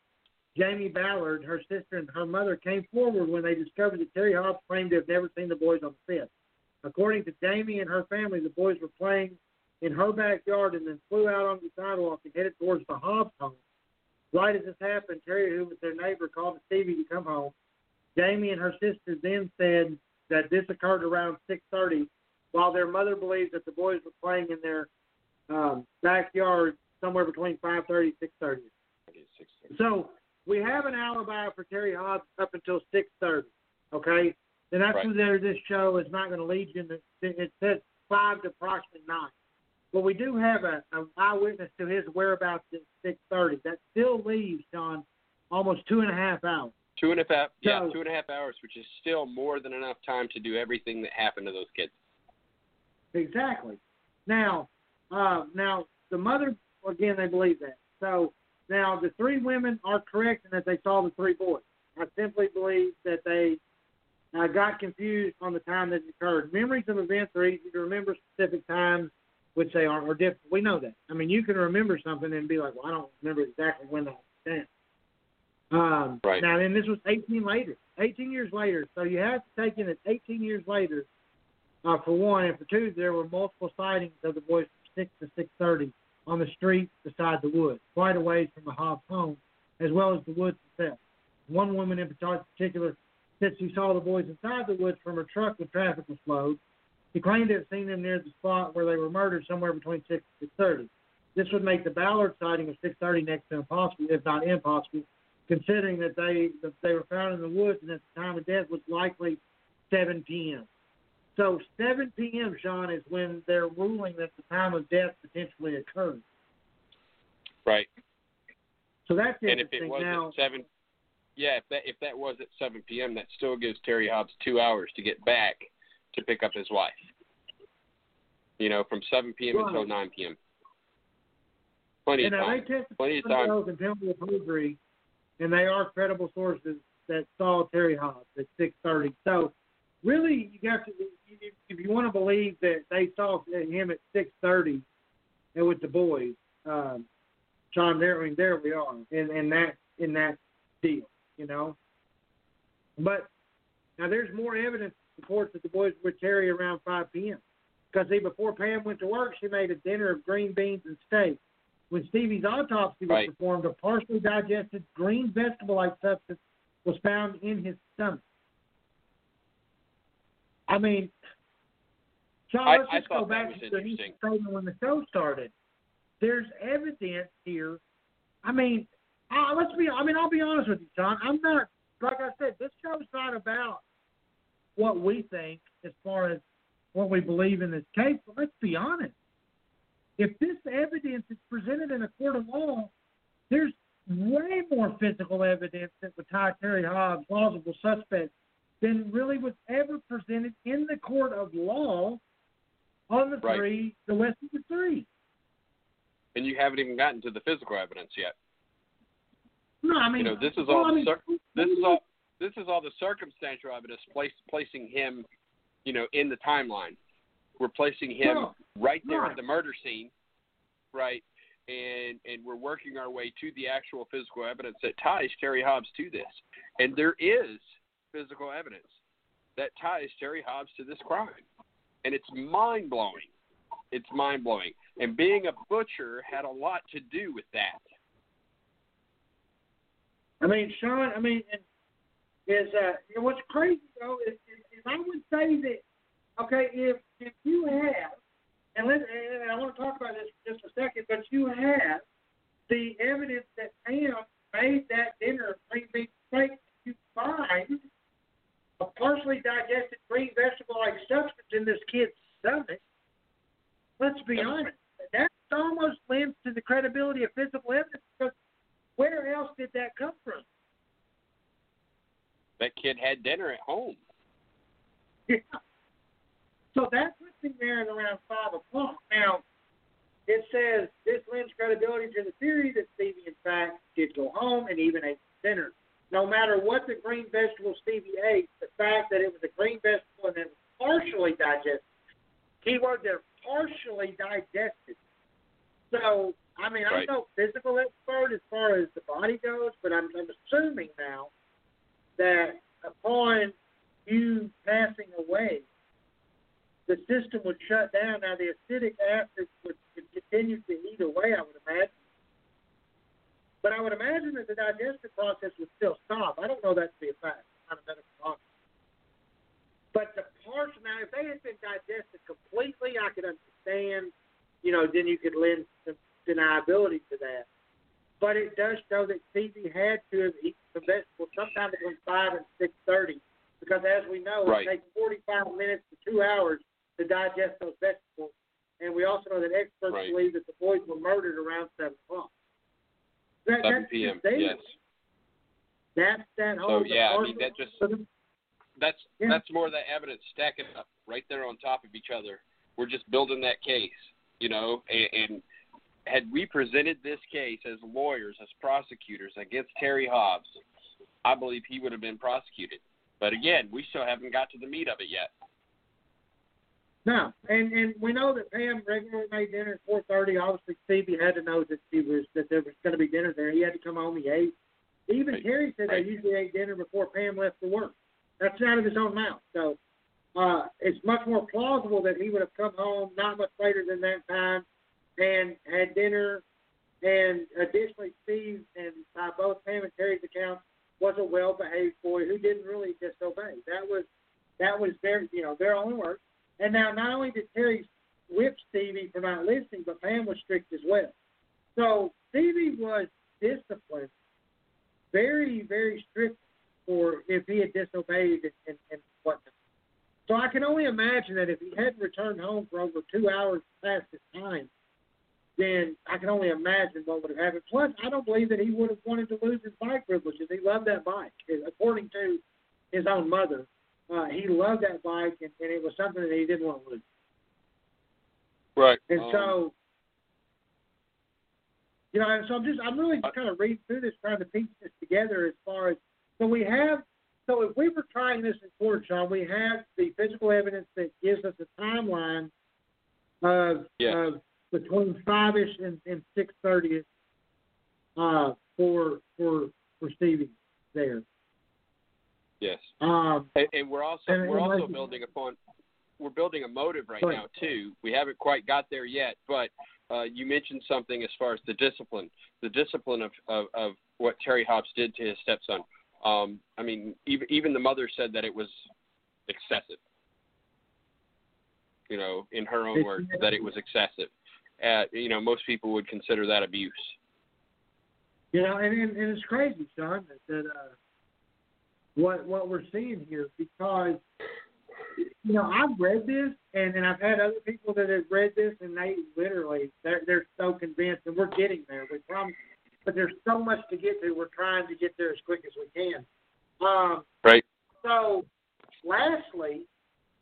Jamie Ballard, her sister, and her mother came forward when they discovered that Terry Hobbs claimed to have never seen the boys on the fifth. According to Jamie and her family, the boys were playing in her backyard and then flew out on the sidewalk and headed towards the Hobbs home. Right as this happened, Terry, who was their neighbor, called to Stevie to come home. Jamie and her sister then said that this occurred around 6:30, while their mother believes that the boys were playing in their um, backyard somewhere between 5:30 and 6:30. So we have an alibi for Terry Hobbs up until six thirty. Okay, and that's Right. this show is not going to lead you. In the, it says five to approximately nine, but we do have a, a eyewitness to his whereabouts at six thirty. That still leaves John almost two and a half hours. Two and a half, yeah, two and a half hours, which is still more than enough time to do everything that happened to those kids. Exactly. Now, uh, now the mother again they believe that. So now the three women are correct in that they saw the three boys. I simply believe that they uh, got confused on the time that it occurred. Memories of events are easy to remember specific times, which they are, are different. We know that. I mean, you can remember something and be like, well, I don't remember exactly when that happened. Um, Right. Now, then this was 18 later, 18 years later. So you have to take in that 18 years later, uh, for one, and for two, there were multiple sightings of the boys from 6 to 6:30 on the street beside the woods, quite a ways from the Hobbs home, as well as the woods itself. One woman in particular said she saw the boys inside the woods from her truck when traffic was slowed. She claimed to have seen them near the spot where they were murdered somewhere between 6 and 6:30. This would make the Ballard sighting of 6:30 next to impossible, if not impossible, considering that they that they were found in the woods and that the time of death was likely 7 p.m. So 7 p.m. Sean is when they're ruling that the time of death potentially occurred. Right. So that's And if it was now, at seven, yeah, if that if that was at seven p.m., that still gives Terry Hobbs two hours to get back to pick up his wife. You know, from seven p.m. Right. until nine p.m. Plenty and of they time. tested Plenty of time. in penalty of perjury, and they are credible sources that saw Terry Hobbs at 6:30. So really, you got to if, you want to believe that they saw him at 6:30 and with the boys, um, John. There, I mean, there we are in in that in that deal, you know. But now there's more evidence that supports that the boys were Terry around 5 p.m. Because see, before Pam went to work, she made a dinner of green beans and steak. When Stevie's autopsy was Right. performed, a partially digested green vegetable-like substance was found in his stomach. I mean, John, I- let's I just go back to the statement when the show started. There's evidence here. I mean, uh, let's be. I mean, I'll be honest with you, John. I'm not like I said. This show's not about what we think as far as what we believe in this case. But let's be honest. If this evidence is presented in a court of law, there's way more physical evidence that would tie Terry Hobbs plausible suspect than really was ever presented in the court of law on the Right. three, the West of the three. And you haven't even gotten to the physical evidence yet. No, I mean, You know, this is well, all I mean, cir- This is all. This is all the circumstantial evidence place, placing him, you know, in the timeline. We're placing him Well, right there right. at the murder scene, right? And and we're working our way to the actual physical evidence that ties Terry Hobbs to this. And there is physical evidence that ties Terry Hobbs to this crime. And it's mind blowing. It's mind blowing. And being a butcher had a lot to do with that. I mean, Sean. I mean, is uh, what's crazy though is, is, is I would say that okay, if if you have, and let and I want to talk about this for just a second, but you have the evidence that Pam made that dinner green bean steak. You find a partially digested green vegetable-like substance in this kid's stomach. Let's be honest. That almost lends to the credibility of physical evidence because where else did that come from? That kid had dinner at home. Yeah. So that puts him there at around five o'clock. Now, it says this lends credibility to the theory that Stevie, in fact, did go home and even ate dinner. No matter what the green vegetable Stevie ate, the fact that it was a green vegetable and it was partially digested. Keyword there, partially digested. So, I mean, Right. I'm no physical expert as far as the body goes, but I'm, I'm assuming now that upon you passing away, the system would shut down. Now, the acidic acid would, would continue to eat away, I would imagine. But I would imagine that the digestive process would still stop. I don't know that to be a fact. I'm not a medical doctor. But the parts, now, if they had been digested completely, I could understand, you know, then you could lend some deniability to that. But it does show that Stevie had to have eaten some vegetables sometime between 5 and 6.30 because as we know, Right. it takes 45 minutes to two hours to digest those vegetables. And we also know that experts Right. believe that the boys were murdered around 7 o'clock. That, 7 that's p.m. Yes. That's that whole. So yeah, I mean that just that's Yeah. that's more of that evidence stacking up right there on top of each other. We're just building that case, you know. And, and had we presented this case as lawyers, as prosecutors against Terry Hobbs, I believe he would have been prosecuted. But again, we still haven't got to the meat of it yet. No, and and we know that Pam regularly made dinner at four thirty. Obviously, Stevie had to know that she was that there was going to be dinner there. He had to come home. He ate. Even Right. Terry said Right. they usually ate dinner before Pam left for work. That's out of his own mouth. So uh, it's much more plausible that he would have come home not much later than that time and had dinner. And additionally, Steve, and by both Pam and Terry's accounts, was a well-behaved boy who didn't really disobey. That was that was their you know their own work. And now, not only did Terry whip Stevie for not listening, but Pam was strict as well. So Stevie was disciplined, very, very strict for if he had disobeyed and, and, whatnot. So I can only imagine that if he hadn't returned home for over two hours past his time, then I can only imagine what would have happened. Plus, I don't believe that he would have wanted to lose his bike privileges. He loved that bike, according to his own mother. Uh, he loved that bike, and, and it was something that he didn't want to lose. Right. And Um, so, you know, and so I'm just I'm really just kind of reading through this, trying to piece this together as far as so we have. So if we were trying this in court, Sean, we have the physical evidence that gives us a timeline of Yes. of between five ish and, and six thirty uh, for for for Stevie there. Yes. Um, And, and we're also And- we're also building upon we're building a motive right now too. We haven't quite got there yet, but uh, you mentioned something as far as the discipline, the discipline of, of, of what Terry Hobbs did to his stepson. Um, I mean, even even the mother said that it was excessive. You know, in her own words, that it was excessive. Uh, you know, most people would consider that abuse. You know, and, and, and it's crazy, Sean, that, that uh, what what we're seeing here because you know I've read this and, and I've had other people that have read this and they literally they're they're so convinced and we're getting there. We promise, but there's so much to get to. We're trying to get there as quick as we can. Um, Right. So, lastly,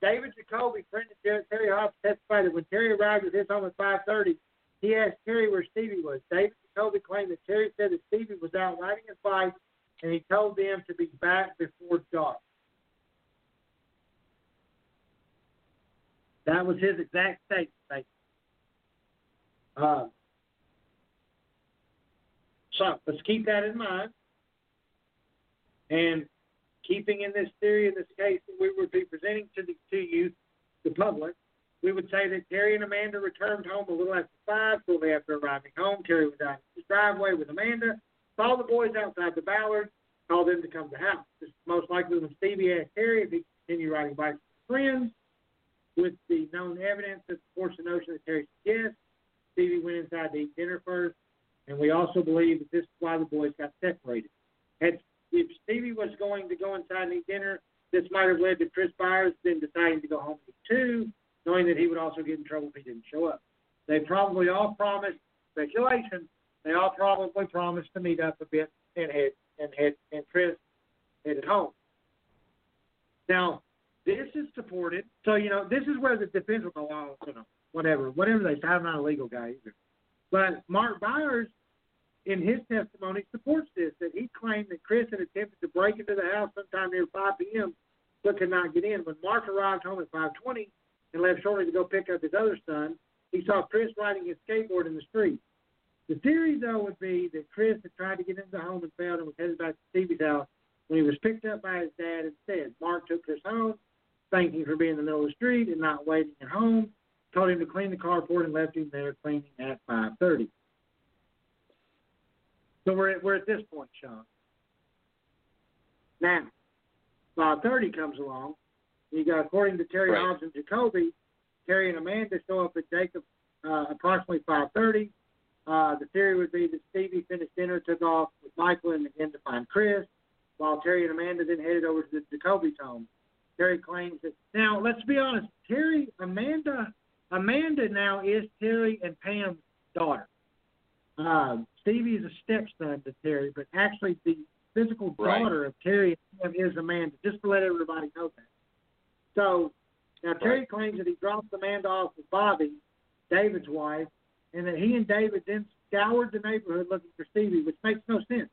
David Jacoby, friend of Terry, Hobbs, testified that when Terry arrived at his home at 5:30, he asked Terry where Stevie was. David Jacoby claimed that Terry said that Stevie was out riding his bike, and he told them to be back before dark. That was his exact statement. Uh, so let's keep that in mind. And keeping in this theory in this case that we would be presenting to the to you, the public, we would say that Terry and Amanda returned home a little after five, shortly after arriving home. Terry was out in his driveway with Amanda, saw the boys outside the Ballard, called them to come to the house. Is most likely when Stevie asked Terry if he continue riding bikes with friends. With the known evidence that supports the notion that said yes, Stevie went inside to eat dinner first, and we also believe that this is why the boys got separated. Had if Stevie was going to go inside and eat dinner, this might have led to Chris Byers then deciding to go home at two, knowing that he would also get in trouble if he didn't show up. They probably all promised speculation. They all probably promised to meet up a bit and head and head and Chris headed home. Now, this is supported. So you know, this is where the defense will go on. You know, whatever, whatever they say. I'm not a legal guy either. But Mark Byers, in his testimony, supports this. That he claimed that Chris had attempted to break into the house sometime near 5 p.m. but could not get in. When Mark arrived home at 5:20 and left shortly to go pick up his other son, he saw Chris riding his skateboard in the street. The theory, though, would be that Chris had tried to get into the home and failed and was headed back to Stevie's house when he was picked up by his dad instead. Mark took Chris home, thanked him for being in the middle of the street and not waiting at home, told him to clean the carport and left him there cleaning at 5.30. So we're at, we're at this point, Sean. Now, 5.30 comes along. You got, according to Terry Right. Hobbs and Jacoby, Terry and Amanda show up at Jacob uh, approximately 5.30. Uh, the theory would be that Stevie finished dinner, took off with Michael and again to find Chris, while Terry and Amanda then headed over to the Jacoby's home. Terry claims that. Now, let's be honest. Terry, Amanda, Amanda now is Terry and Pam's daughter. Um, Stevie is a stepson to Terry, but actually the physical Right. daughter of Terry and Pam is Amanda. Just to let everybody know that. So now Terry Right. claims that he dropped Amanda off with Bobby, David's wife, and that he and David then scoured the neighborhood looking for Stevie, which makes no sense.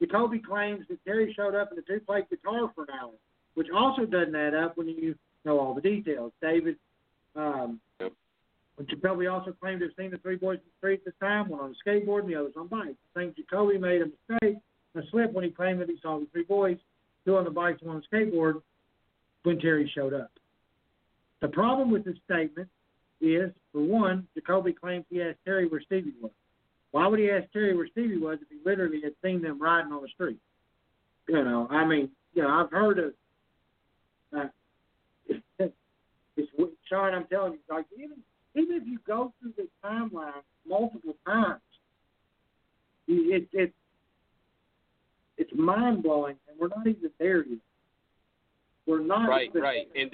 Jacoby claims that Terry showed up in a two-plate guitar for an hour, which also doesn't add up when you know all the details. David, um, Yep. Jacoby also claimed to have seen the three boys in the street at the time, one on a skateboard and the others on bikes. I think Jacoby made a mistake, a slip when he claimed that he saw the three boys, two on the bikes and one on the skateboard, when Terry showed up. The problem with this statement is, for one, Jacoby claims he asked Terry where Stevie was. Why would he ask Terry where Stevie was if he literally had seen them riding on the street? You know, I mean, you know, I've heard of. Uh, it's Sean. I'm telling you, like even even if you go through the timeline multiple times, you- it it it's mind blowing, and we're not even there yet. We're not Right, right. there. And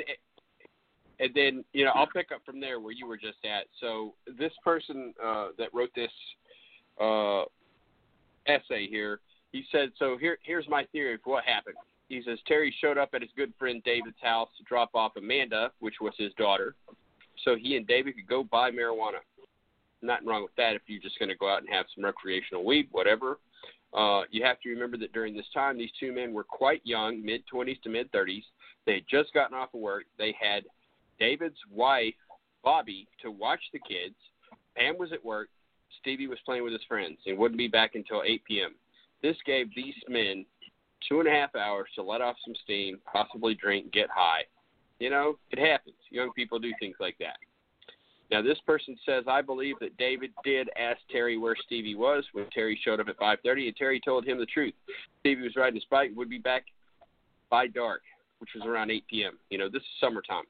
and then you know I'll pick up from there where you were just at. So this person uh, that wrote this uh, essay here, he said, so here here's my theory for what happened. He says Terry showed up at his good friend David's house to drop off Amanda, which was his daughter, so he and David could go buy marijuana. Nothing wrong with that if you're just going to go out and have some recreational weed, whatever. Uh, you have to remember that during this time, these two men were quite young, mid 20s to mid 30s. They had just gotten off of work. They had David's wife, Bobby, to watch the kids. Pam was at work. Stevie was playing with his friends and wouldn't be back until 8 p.m. This gave these men two and a half hours to let off some steam, possibly drink, get high. You know, it happens. Young people do things like that. Now, this person says, I believe that David did ask Terry where Stevie was when Terry showed up at 5:30, and Terry told him the truth. Stevie was riding his bike, would be back by dark, which was around 8 p.m. You know, this is summertime.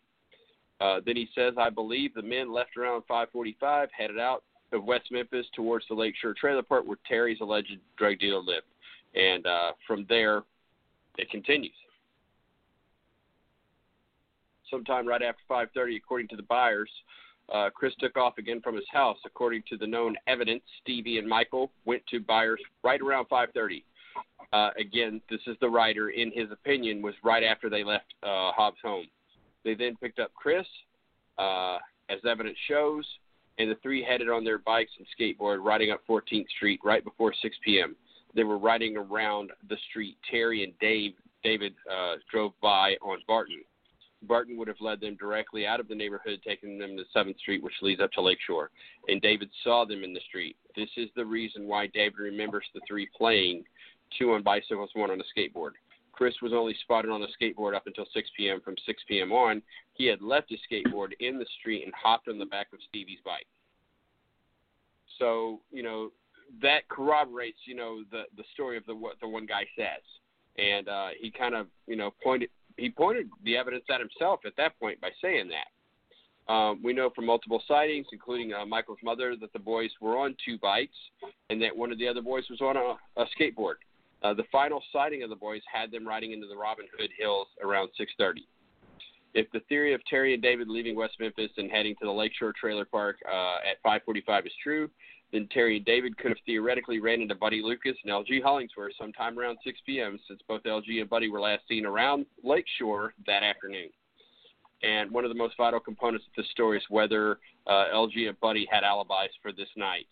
Uh, then he says, I believe the men left around 5:45, headed out of West Memphis towards the Lakeshore Trailer Park where Terry's alleged drug dealer lived, and uh, from there, it continues. Sometime right after 5:30, according to the Byers, uh, Chris took off again from his house. According to the known evidence, Stevie and Michael went to Byers right around 5:30. Uh, again, this is the writer. In his opinion, was right after they left uh, Hobbs' home. They then picked up Chris, uh, as evidence shows, and the three headed on their bikes and skateboard, riding up 14th Street right before 6 p.m. They were riding around the street. Terry and Dave David uh, drove by on Barton. Barton would have led them directly out of the neighborhood, taking them to 7th Street, which leads up to Lakeshore. And David saw them in the street. This is the reason why David remembers the three playing two on bicycles, one on a skateboard. Chris was only spotted on a skateboard up until 6 p.m. From 6 p.m. on, he had left his skateboard in the street and hopped on the back of Stevie's bike. So, you know, that corroborates, you know, the the story of the what the one guy says. And uh, he kind of, you know, pointed he pointed the evidence at himself at that point by saying that. Um, we know from multiple sightings, including uh, Michael's mother, that the boys were on two bikes and that one of the other boys was on a, a skateboard. Uh, the final sighting of the boys had them riding into the Robin Hood Hills around 6:30. If the theory of Terry and David leaving West Memphis and heading to the Lakeshore Trailer Park uh, at 5:45 is true, then Terry and David could have theoretically ran into Buddy Lucas and LG Hollingsworth sometime around 6 p.m. since both LG and Buddy were last seen around Lakeshore that afternoon. And one of the most vital components of this story is whether uh, LG and Buddy had alibis for this night.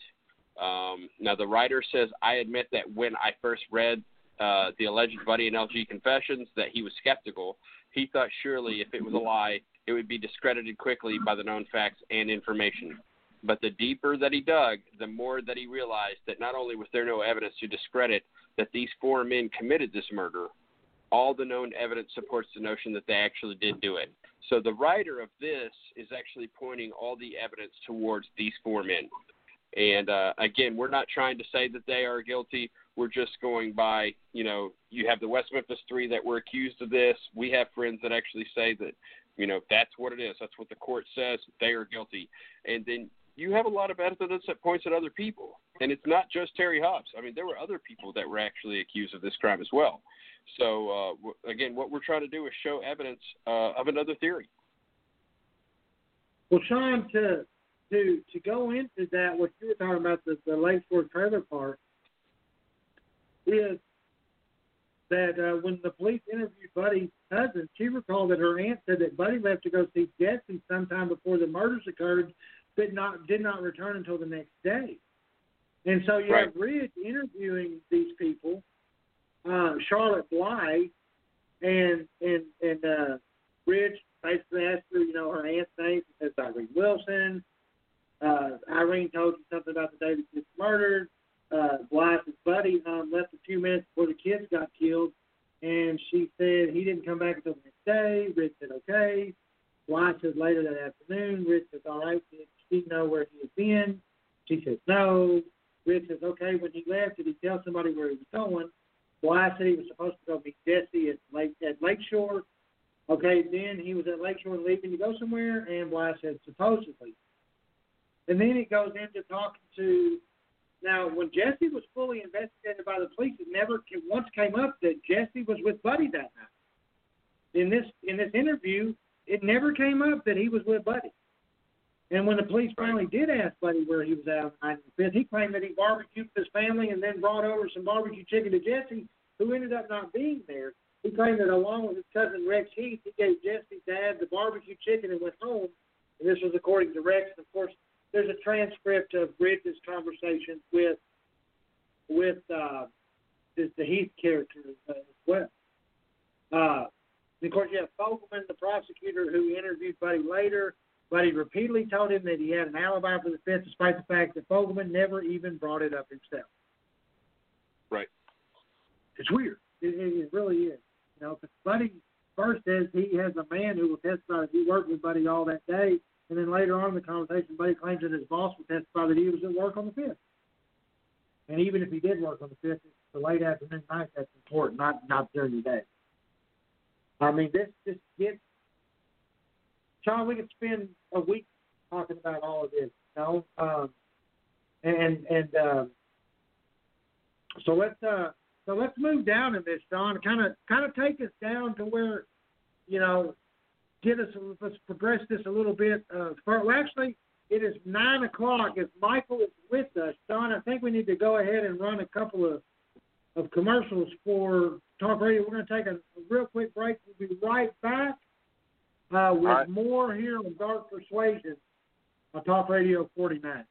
Um, now, the writer says, I admit that when I first read uh, the alleged Buddy and LG confessions, that he was skeptical. He thought surely if it was a lie, it would be discredited quickly by the known facts and information. But the deeper that he dug, the more that he realized that not only was there no evidence to discredit that these four men committed this murder, all the known evidence supports the notion that they actually did do it. So the writer of this is actually pointing all the evidence towards these four men. And uh, again, we're not trying to say that they are guilty. We're just going by, you know, you have the West Memphis three that were accused of this. We have friends that actually say that, you know, that's what it is. That's what the court says. They are guilty. And then you have a lot of evidence that points at other people. And it's not just Terry Hobbs. I mean, there were other people that were actually accused of this crime as well. So, uh, w- again, what we're trying to do is show evidence uh, of another theory. Well, Sean, to to to go into that, what you were talking about the, the Lakeshore Trailer Park is that uh, when the police interviewed Buddy's cousin, she recalled that her aunt said that Buddy left to go see Jesse sometime before the murders occurred, but not did not return until the next day. And so you Right. have Ridge interviewing these people, uh, Charlotte Bly, and and and uh, Ridge basically asked her, you know, her aunt's name. Says Irene Wilson. Uh, Irene told you something about the day that was murdered. Uh, Bly's buddy um, left a few minutes before the kids got killed, and she said he didn't come back until the next day. Ridge said okay. Bly said later that afternoon. Ridge says all right. Did she know where he had been? She says no. Ridge says okay. When he left, did he tell somebody where he was going? Bly said he was supposed to go meet Jesse at Lake at Lakeshore. Okay, then he was at Lakeshore leaving to go somewhere, and Bly said supposedly. And then it goes into talking to now when Jesse was fully investigated by the police, it never once came up that Jesse was with Buddy that night. In this in this interview, it never came up that he was with Buddy. And when the police finally did ask Buddy where he was at on the night of the fifth, he claimed that he barbecued with his family and then brought over some barbecue chicken to Jesse, who ended up not being there. He claimed that along with his cousin Rex Heath, he gave Jesse's dad the barbecue chicken and went home. And this was according to Rex. And of course, there's a transcript of Bridges' conversation with with uh, the, the Heath character as well. Uh, and of course, you have Fogleman, the prosecutor, who interviewed Buddy later. Buddy repeatedly told him that he had an alibi for the fifth, despite the fact that Fogleman never even brought it up himself. Right. It's weird. It, it, it really is. You know, because Buddy first says he has a man who will testify that he worked with Buddy all that day, and then later on in the conversation, Buddy claims that his boss will testify that he was at work on the fifth. And even if he did work on the fifth, it's the late afternoon night that's important, not not during the day. I mean, this this gets Sean. We could spend a week talking about all of this, you know. Um, and and uh, so let's uh, so let's move down in this, Sean. Kind of kind of take us down to where, you know, get us let's progress this a little bit. Uh, for, well, actually, it is nine o'clock. If Michael is with us, Don, I think we need to go ahead and run a couple of of commercials for Talk Radio. We're going to take a, a real quick break. We'll be right back uh, with right. more here on Dark Persuasion on Talk Radio 49.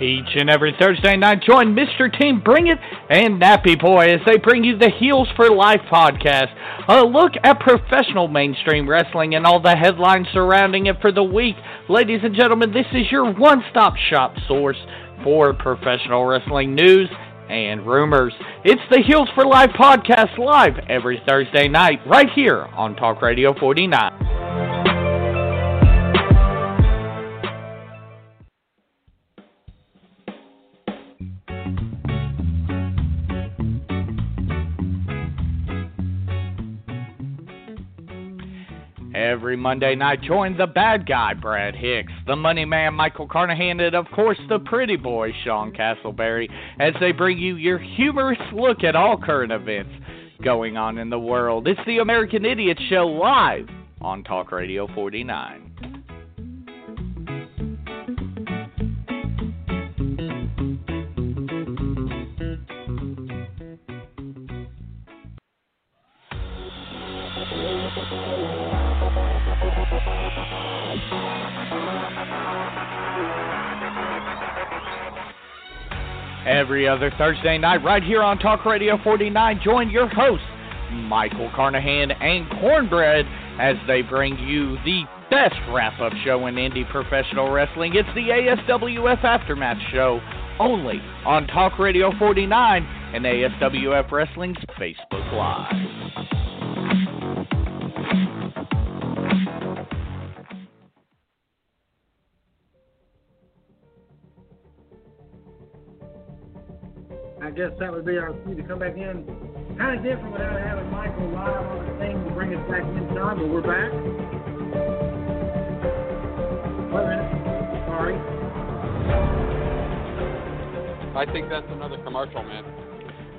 Each and every Thursday night, join Mr. Team Bring It and Nappy Boy as they bring you the Heels for Life podcast. A look at professional mainstream wrestling and all the headlines surrounding it for the week. Ladies and gentlemen, this is your one stop shop source for professional wrestling news and rumors. It's the Heels for Life podcast live every Thursday night right here on Talk Radio 49. Every Monday night, join the bad guy, Brad Hicks, the money man, Michael Carnahan, and of course, the pretty boy, Sean Castleberry, as they bring you your humorous look at all current events going on in the world. It's the American Idiot Show live on Talk Radio 49. Every other Thursday night, right here on Talk Radio 49, join your hosts, Michael Carnahan and Cornbread, as they bring you the best wrap up show in indie professional wrestling. It's the ASWF Aftermath Show, only on Talk Radio 49 and ASWF Wrestling's Facebook Live. I guess that would be our cue to come back in. Kind of different without having Michael live on the thing to bring us back in time, but we're back. Wait a minute. Sorry. I think that's another commercial, man.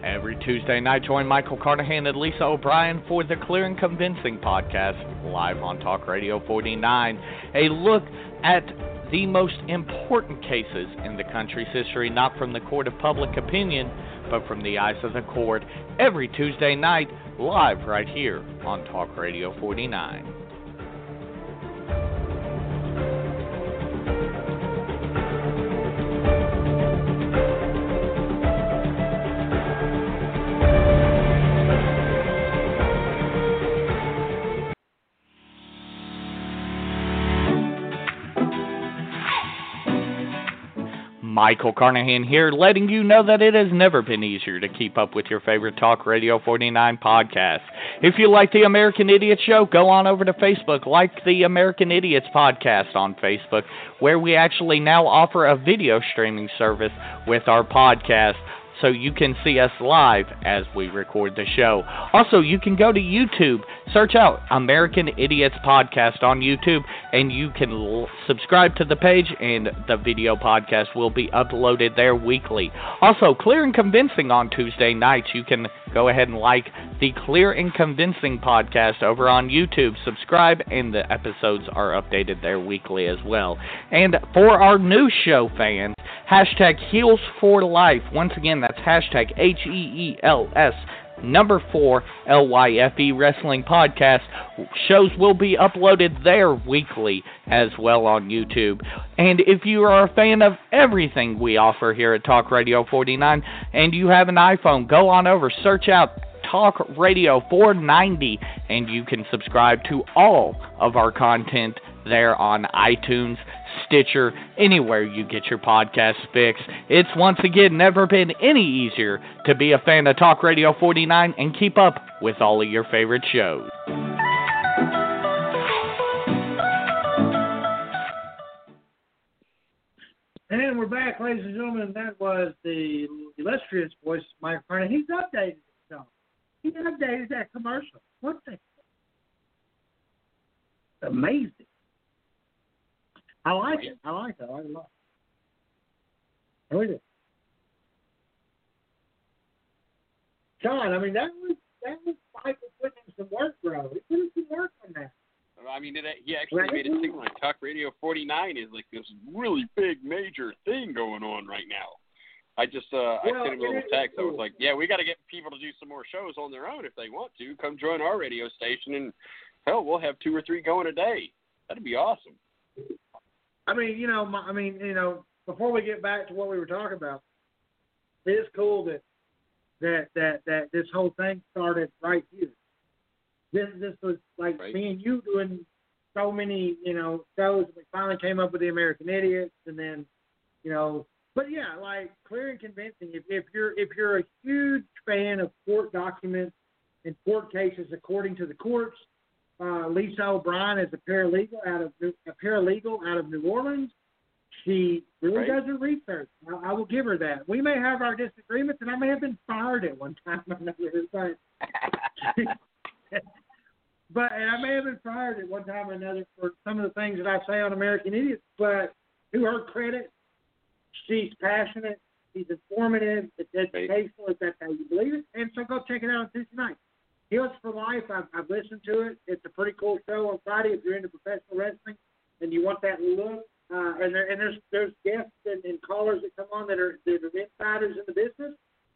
Every Tuesday night, join Michael Carnahan and Lisa O'Brien for the Clear and Convincing podcast, live on Talk Radio 49. A look at the most important cases in the country's history, not from the court of public opinion, but from the eyes of the court, every Tuesday night, live right here on Talk Radio 49. Michael Carnahan here, letting you know that it has never been easier to keep up with your favorite Talk Radio 49 podcast. If you like the American Idiot Show, go on over to Facebook, like the American Idiots podcast on Facebook, where we actually now offer a video streaming service with our podcast. So you can see us live as we record the show. Also, you can go to YouTube, search out American Idiots Podcast on YouTube, and you can l- subscribe to the page, and the video podcast will be uploaded there weekly. Also, Clear and Convincing on Tuesday nights. You can go ahead and like the Clear and Convincing podcast over on YouTube. Subscribe, and the episodes are updated there weekly as well. And for our new show fans, hashtag Heels for Life. Once again, that's hashtag H E E L S number four LYFE Wrestling Podcast. Shows will be uploaded there weekly as well on YouTube. And if you are a fan of everything we offer here at Talk Radio 49 and you have an iPhone, go on over, search out Talk Radio 490, and you can subscribe to all of our content there on iTunes, Stitcher, anywhere you get your podcast fix. It's once again never been any easier to be a fan of Talk Radio 49 and keep up with all of your favorite shows. And we're back, ladies and gentlemen. That was the illustrious voice, Mike Farney. He's updated himself. He updated that commercial. What the? Amazing. I like it. I like it. I like it a lot. I Really do. John, I mean that was that was Michael putting in some work, bro. He put in some work on that. I mean, it, he actually Right. made a seem like Talk Radio 49 is like this really big, major thing going on right now. I just, uh, I Well, sent him a it little text. I was like, yeah, we got to get people to do some more shows on their own if they want to. Come join our radio station, and hell, we'll have two or three going a day. That'd be awesome. I mean, you know, my, I mean, you know, before we get back to what we were talking about, it's cool that that that that this whole thing started right here. This this was like Right. me and you doing so many, you know, shows. We finally came up with the American Idiots, and then, you know, but yeah, like clear and convincing. If if you're if you're a huge fan of court documents and court cases according to the courts, uh, Lisa O'Brien is a paralegal out of New- a paralegal out of New Orleans. She really Right. does her research. I, I will give her that. We may have our disagreements, and I may have been fired at one time or another, but but and I may have been fired at one time or another for some of the things that I say on American Idiots. But to her credit, she's passionate. She's informative. It's educational. If that's how you believe it, and so go check it out on Tuesday night. Heels for Life. I've, I've listened to it. It's a pretty cool show on Friday if you're into professional wrestling and you want that look. Uh, and there and there's there's guests and, and callers that come on that are that are insiders in the business,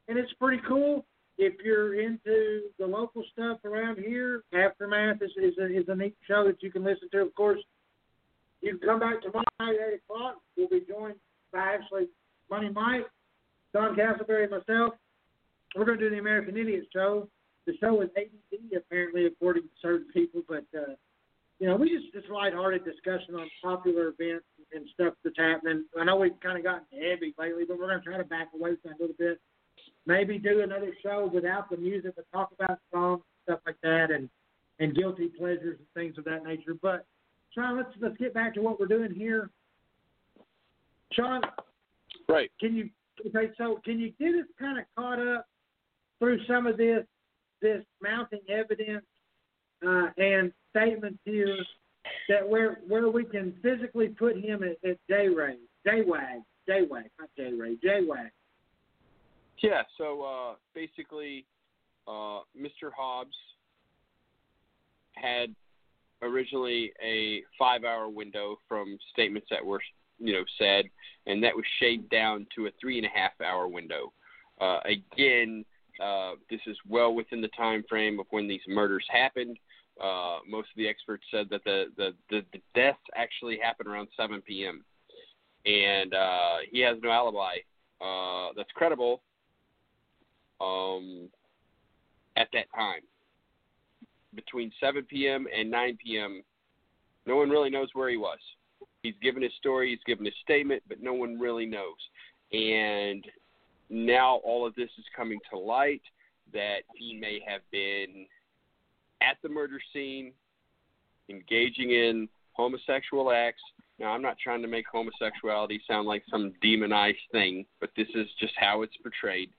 and it's pretty cool. If you're into the local stuff around here, Aftermath is is a, is a neat show that you can listen to. Of course, you can come back tomorrow night at eight o'clock. We'll be joined by actually Money Mike, Don Castleberry, and myself. We're going to do the American Idiot show. The show is ADD apparently, according to certain people, but uh, you know, we just just lighthearted discussion on popular events and stuff that's happening. I know we've kind of gotten heavy lately, but we're going to try to back away from that a little bit. Maybe do another show without the music, but talk about songs and stuff like that, and and guilty pleasures and things of that nature. But Sean, let's let's get back to what we're doing here. Sean, Right. can you okay? So can you get us kind of caught up through some of this this mounting evidence uh, and statements here that where where we can physically put him at, at J Ray, J Wag, J Wag, not J Ray, J Wag. Yeah, so uh, basically, uh, Mr. Hobbs had originally a five-hour window from statements that were, you know, said, and that was shaved down to a three-and-a-half-hour window. Uh, again, uh, this is well within the time frame of when these murders happened. Uh, most of the experts said that the, the, the, the deaths actually happened around 7 p.m. And uh, he has no alibi uh, that's credible um, at that time. Between 7 p.m. and 9 p.m., no one really knows where he was. He's given his story, he's given his statement, but no one really knows. And now all of this is coming to light that he may have been at the murder scene, engaging in homosexual acts. Now, I'm not trying to make homosexuality sound like some demonized thing, but this is just how it's portrayed.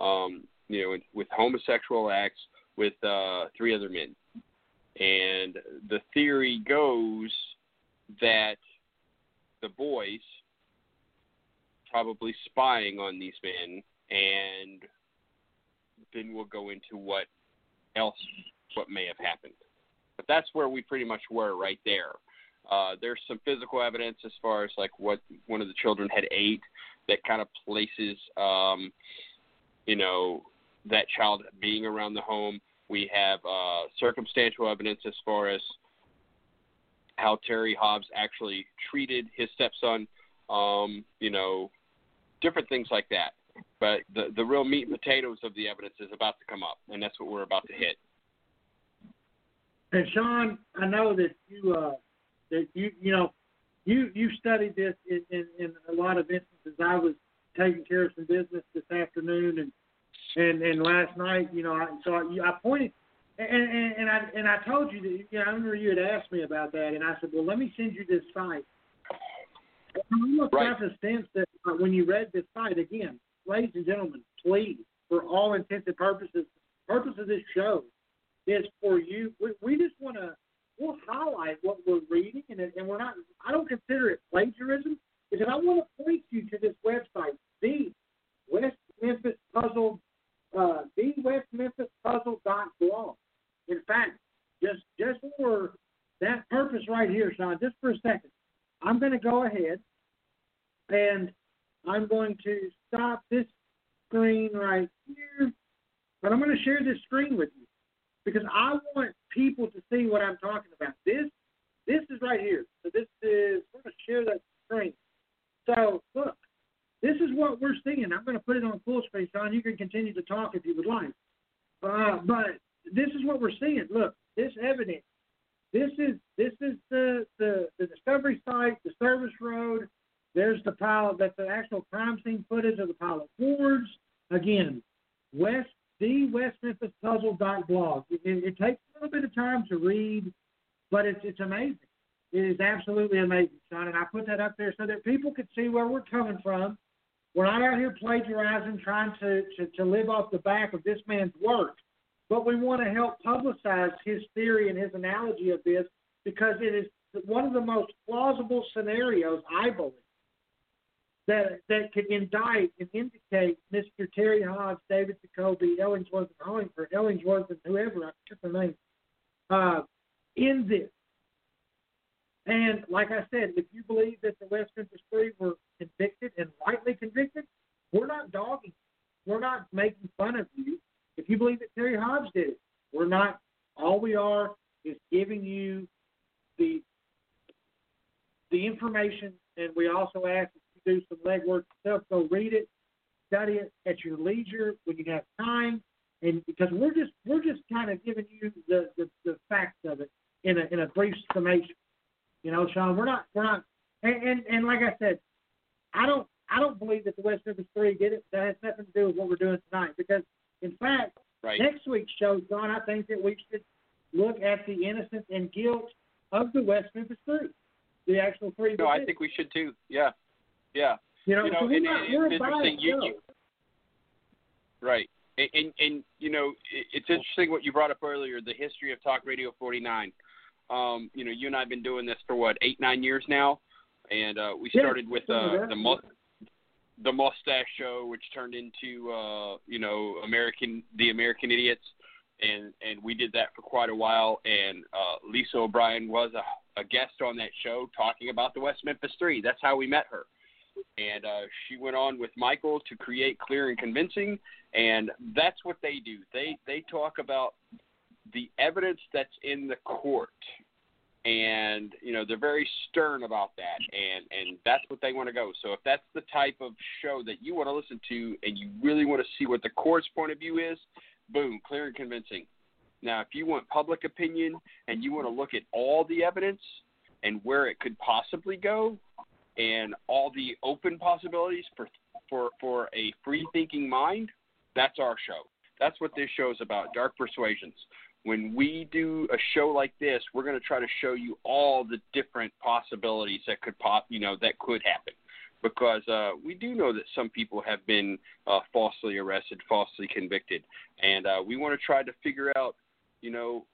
um, you know, with homosexual acts with uh, three other men. And the theory goes that the boys probably spying on these men, and then we'll go into what else, what may have happened. But that's where we pretty much were right there. Uh, there's some physical evidence as far as like what one of the children had ate that kind of places, um, you know, that child being around the home. We have uh, circumstantial evidence as far as how Terry Hobbs actually treated his stepson. Um, you know, different things like that. But the the real meat and potatoes of the evidence is about to come up, and that's what we're about to hit. And Sean, I know that you uh, that you you know you you studied this in, in, in a lot of instances. I was taking care of some business this afternoon, and and and last night, you know, I, so I, I pointed. And, and, and I and I told you that you know, I remember you had asked me about that, and I said, well, let me send you this site. I almost Right. got the sense that uh, when you read this site again, ladies and gentlemen, please, for all intents and purposes, purpose of this show is for you. We, we just want to we'll highlight what we're reading, and and we're not. I don't consider it plagiarism because I want to point you to this website, the West Memphis Puzzle, uh, the West Memphis Puzzle dot blog. In fact, just just for that purpose right here, Sean, just for a second, I'm going to go ahead and I'm going to stop this screen right here, but I'm going to share this screen with you because I want people to see what I'm talking about. This this is right here. So this is I'm going to share that screen. So look, this is what we're seeing. I'm going to put it on full screen, Sean. You can continue to talk if you would like. Uh, but this is what we're seeing. Look, this evidence. This is this is the the, the discovery site, the service road. There's the pile. That's the actual crime scene footage of the pile of boards. Again, West the West Memphis Puzzle dot blog. It, it, it takes a little bit of time to read, but it's it's amazing. It is absolutely amazing, Sean. And I put that up there so that people could see where we're coming from. We're not out here plagiarizing, trying to, to, to live off the back of this man's work, but we want to help publicize his theory and his analogy of this because it is one of the most plausible scenarios, I believe, that that could indict and indicate Mr. Terry Hobbs, David Jacoby, Ellingsworth, and Hollingford, Ellingsworth, and whoever I forget their name, uh, in this. And like I said, if you believe that the West Memphis Three were convicted and rightly convicted, we're not dogging. you. We're not making fun of you. If you believe that Terry Hobbs did it, we're not. All we are is giving you the the information, and we also ask that you do some legwork yourself. Go read it, study it at your leisure when you have time, and because we're just we're just kind of giving you the, the the facts of it in a in a brief summation. You know, Sean, we're not we're not, and and, and like I said, I don't I don't believe that the West Memphis Three did it. That has nothing to do with what we're doing tonight because, Right. next week's show, John, I think that we should look at the innocence and guilt of the West Memphis Three, the actual three. No, I think we should too. Yeah. Yeah. you know, you know, so and- not, and it's interesting, you- you- Right. And, and, and you know, it- it's interesting what you brought up earlier, the history of Talk Radio 49. Um, you know, you and I have been doing this for what, eight, nine years now? And uh, we Yeah, started with uh, the mu- the Mustache Show, which turned into uh, you know American the American Idiots, and and we did that for quite a while. And uh, Lisa O'Brien was a, a guest on that show talking about the West Memphis Three. That's how we met her. And uh, she went on with Michael to create Clear and Convincing, and that's what they do. They they talk about the evidence that's in the court and you know they're very stern about that and and that's what they want to go. So if that's the type of show that you want to listen to and you really want to see what the court's point of view is boom clear and convincing. Now if you want public opinion and you want to look at all the evidence and where it could possibly go and all the open possibilities for for for a free thinking mind that's our show. That's what this show is about dark persuasions when we do a show like this, we're going to try to show you all the different possibilities that could pop, you know, that could happen. because uh, we do know that some people have been uh, falsely arrested, falsely convicted, and uh, we want to try to figure out, you know,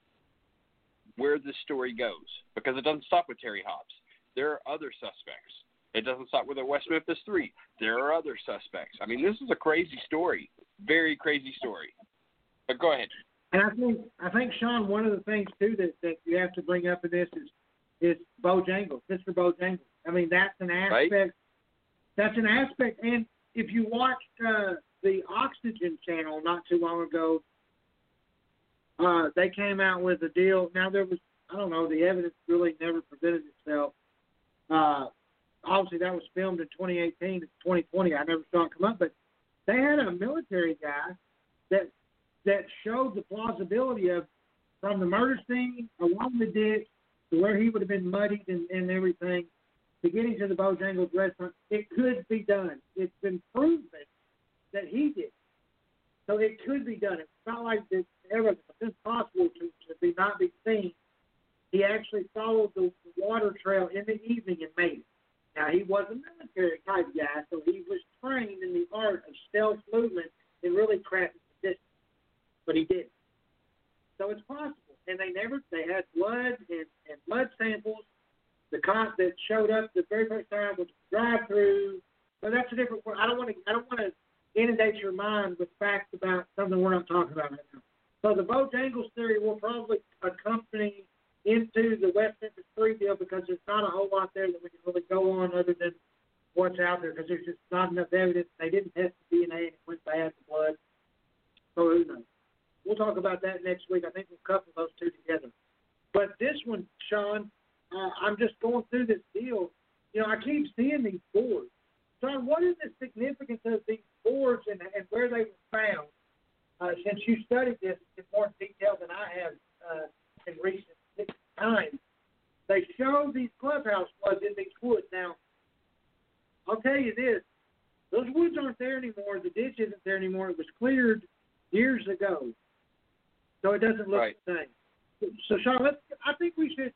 where this story goes because it doesn't stop with Terry Hobbs. There are other suspects. It doesn't stop with the West Memphis Three. There are other suspects. I mean, this is a crazy story, very crazy story. But go ahead. And I think I think Sean, one of the things too that, that you have to bring up in this is is Bojangles, Mr. Bojangles. I mean, that's an aspect. Right. That's an aspect. And if you watched uh, the Oxygen channel not too long ago, uh, they came out with a deal. Now there was I don't know the evidence really never presented itself. Uh, obviously that was filmed in 2018, 2020. I never saw it come up, but they had a military guy that that showed the plausibility of from the murder scene along the ditch to where he would have been muddied and, and everything to getting to the Bojangles restaurant. It could be done. It's been proven that he did. So it could be done. It's not like it's ever it's impossible to, to be not be seen. He actually followed the water trail in the evening and made it. Now he was a military type guy, so he was trained in the art of stealth movement and really distance. But he didn't. So it's possible. And they never they had blood and, and mud samples. The cop that showed up the very first time was drive through. But that's a different I don't want to I don't want to inundate your mind with facts about something we're not talking about right now. So the Bojangles theory will probably accompany into the West Memphis Three deal because there's not a whole lot there that we can really go on other than what's out there because there's just not enough evidence. They didn't test the DNA and it went bad the blood. So who knows? We'll talk about that next week. I think we'll couple those two together. But this one, Sean, uh, I'm just going through this deal. You know, I keep seeing these boards. Sean, what is the significance of these boards and, and where they were found? Uh, since you studied this in more detail than I have uh, in recent times, they show these clubhouse floods in these woods. Now, I'll tell you this: those woods aren't there anymore. The ditch isn't there anymore. It was cleared years ago, so it doesn't look Right. the same. So, Sean, let's. I think we should.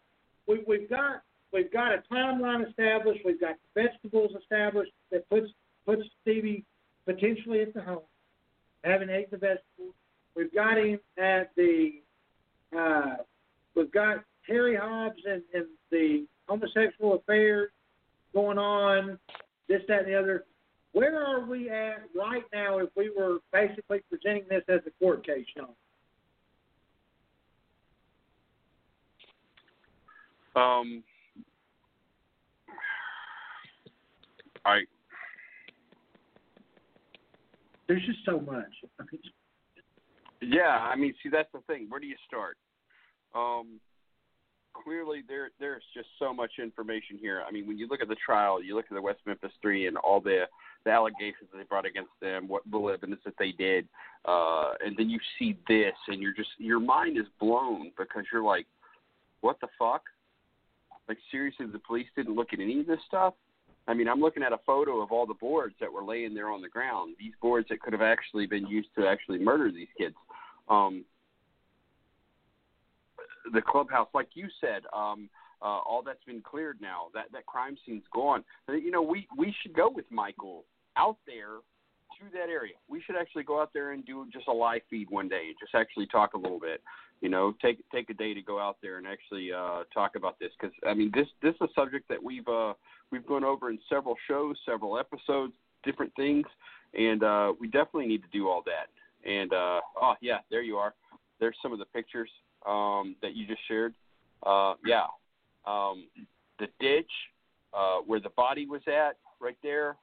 We, we've got we've got a timeline established. We've got vegetables established that puts puts Stevie potentially at the home, having ate the vegetables. We've got him at the. Uh, we've got Terry Hobbs and, and the homosexual affairs going on, this, that, and the other. Where are we at right now if we were basically presenting this as a court case, Sean? Um, I There's just so much. Yeah, I mean, see, that's the thing. Where do you start? Um, clearly, there there's just so much information here. I mean, when you look at the trial, you look at the West Memphis Three and all the the allegations that they brought against them, what the evidence that they did, uh, and then you see this, and you're just your mind is blown because you're like, what the fuck? Like seriously, the police didn't look at any of this stuff. I mean, I'm looking at a photo of all the boards that were laying there on the ground. These boards that could have actually been used to actually murder these kids. Um, the clubhouse, like you said, um, uh, all that's been cleared now. That that crime scene's gone. Uh, You know, we we should go with Michael out there to that area. We should actually go out there and do just a live feed one day and just actually talk a little bit. You know, take take a day to go out there and actually uh, talk about this because I mean this this is a subject that we've uh, we've gone over in several shows, several episodes, different things, and uh, we definitely need to do all that. And uh, oh yeah, there you are. There's some of the pictures um, that you just shared. Uh, yeah, um, the ditch uh, where the body was at, right there.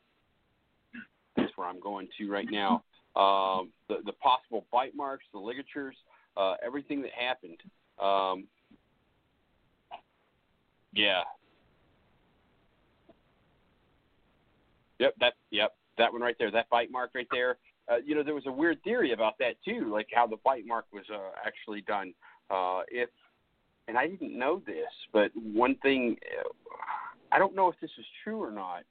That's where I'm going to right now. Um, the the possible bite marks, the ligatures, uh, everything that happened. Um, yeah. Yep, that yep, that one right there, that bite mark right there. Uh, you know, there was a weird theory about that too, like how the bite mark was uh, actually done. Uh, if and I didn't know this, but one thing, uh, I don't know if this is true or not,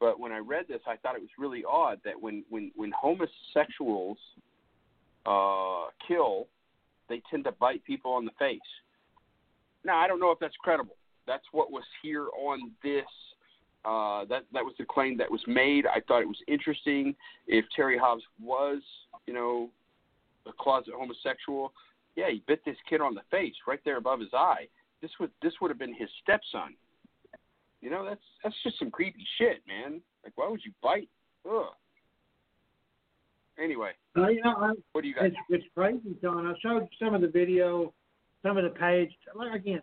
but when I read this, I thought it was really odd that when when when homosexuals uh, kill, they tend to bite people on the face. Now, I don't know if that's credible. That's what was here on this Uh, that that was the claim that was made. I thought it was interesting. If Terry Hobbs was, you know, a closet homosexual, yeah, he bit this kid on the face right there above his eye. This would this would have been his stepson. You know, that's that's just some creepy shit, man. Like, why would you bite? Ugh. Anyway, Uh, you know, I, what do you got? it's, it's crazy, John. I showed some of the video, some of the page. Like again,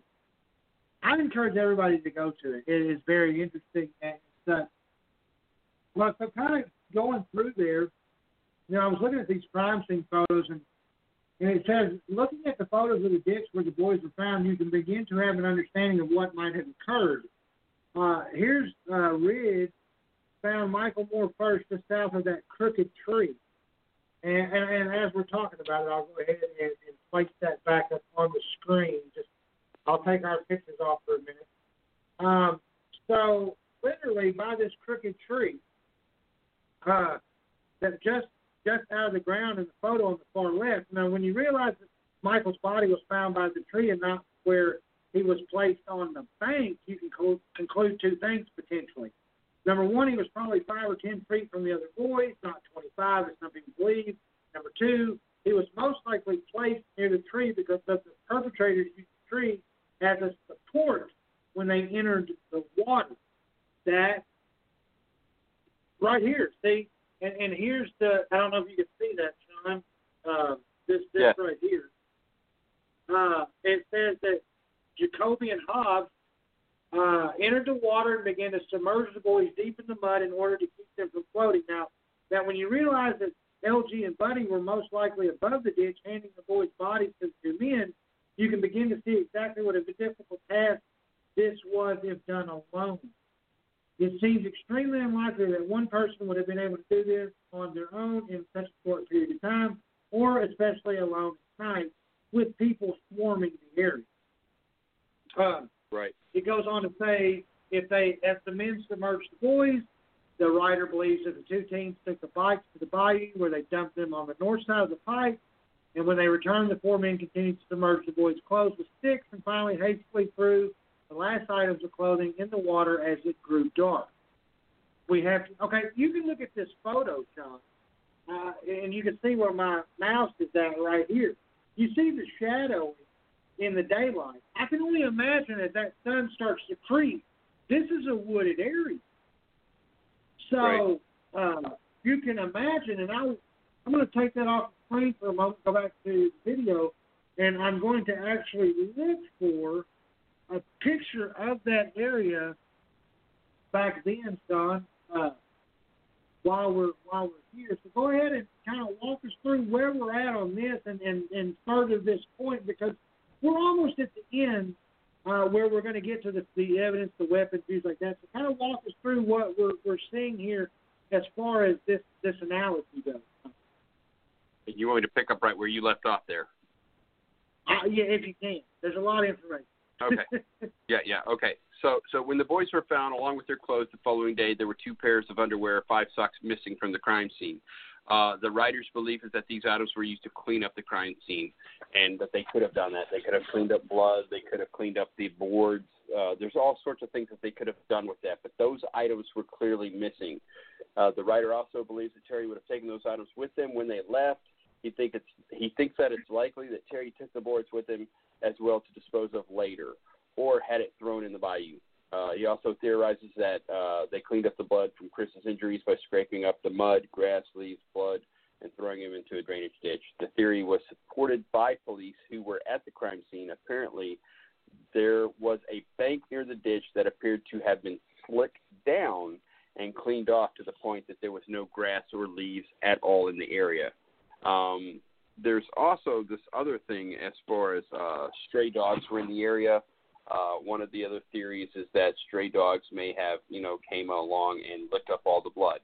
I'd encourage everybody to go to it. It is very interesting and uh, well, so kind of going through there, you know, I was looking at these crime scene photos and and it says, looking at the photos of the ditch where the boys were found, you can begin to have an understanding of what might have occurred. Uh, here's uh, Ridge found Michael Moore first just south of that crooked tree. And, and, and as we're talking about it, I'll go ahead and, and place that back up on the screen. Just I'll take our pictures off for a minute. Um, so literally by this crooked tree, uh, that just just out of the ground in the photo on the far left. Now, when you realize that Michael's body was found by the tree and not where he was placed on the bank, you can co- conclude two things potentially. Number one, he was probably five or ten feet from the other boys, not 25, as some people believe. Number two, he was most likely placed near the tree because of the perpetrators used the tree as a support when they entered the water. That right here, see, and, and here's the I don't know if you can see that, Sean. Uh, this this Yeah. right here. Uh, it says that Jacoby and Hobbs uh, entered the water and began to submerge the boys deep in the mud in order to keep them from floating. Now, that when you realize that LG and Buddy were most likely above the ditch, handing the boys' bodies to the two men, you can begin to see exactly what a difficult task this was if done alone. It seems extremely unlikely that one person would have been able to do this on their own in such a short period of time, or especially alone at night with people swarming the area. Um, Right. it goes on to say if they, as the men submerged the boys, the writer believes that the two teams took the bikes to the bayou where they dumped them on the north side of the pipe, and when they returned, the four men continued to submerge the boys' clothes with sticks and finally hastily threw the last items of clothing in the water as it grew dark. We have to, okay. You can look at this photo, John, uh, and you can see where my mouse is at right here. You see the shadow in the daylight. I can only imagine as that sun starts to creep. This is a wooded area, so uh, you can imagine. And I, I'm going to take that off the screen for a moment. Go back to the video, and I'm going to actually look for a picture of that area back then, Don. Uh, while we're while we're here, so go ahead and kind of walk us through where we're at on this, and and and further this point because we're almost at the end uh, where we're going to get to the, the evidence, the weapons, things like that. So kind of walk us through what we're we're seeing here as far as this this analogy goes. You want me to pick up right where you left off there? Uh, yeah, if you can. There's a lot of information. Okay. Yeah, yeah. Okay. So, so when the boys were found along with their clothes the following day, there were two pairs of underwear, five socks missing from the crime scene. Uh, the writer's belief is that these items were used to clean up the crime scene, and that they could have done that. They could have cleaned up blood. They could have cleaned up the boards. Uh, there's all sorts of things that they could have done with that, but those items were clearly missing. Uh, the writer also believes that Terry would have taken those items with him when they left. He think it's he thinks that it's likely that Terry took the boards with him as well to dispose of later, or had it thrown in the bayou. Uh, he also theorizes that uh, they cleaned up the blood from Chris's injuries by scraping up the mud, grass, leaves, blood, and throwing him into a drainage ditch. The theory was supported by police who were at the crime scene. Apparently, there was a bank near the ditch that appeared to have been slicked down and cleaned off to the point that there was no grass or leaves at all in the area. Um, there's also this other thing as far as uh, stray dogs were in the area. Uh, one of the other theories is that stray dogs may have, you know, came along and licked up all the blood.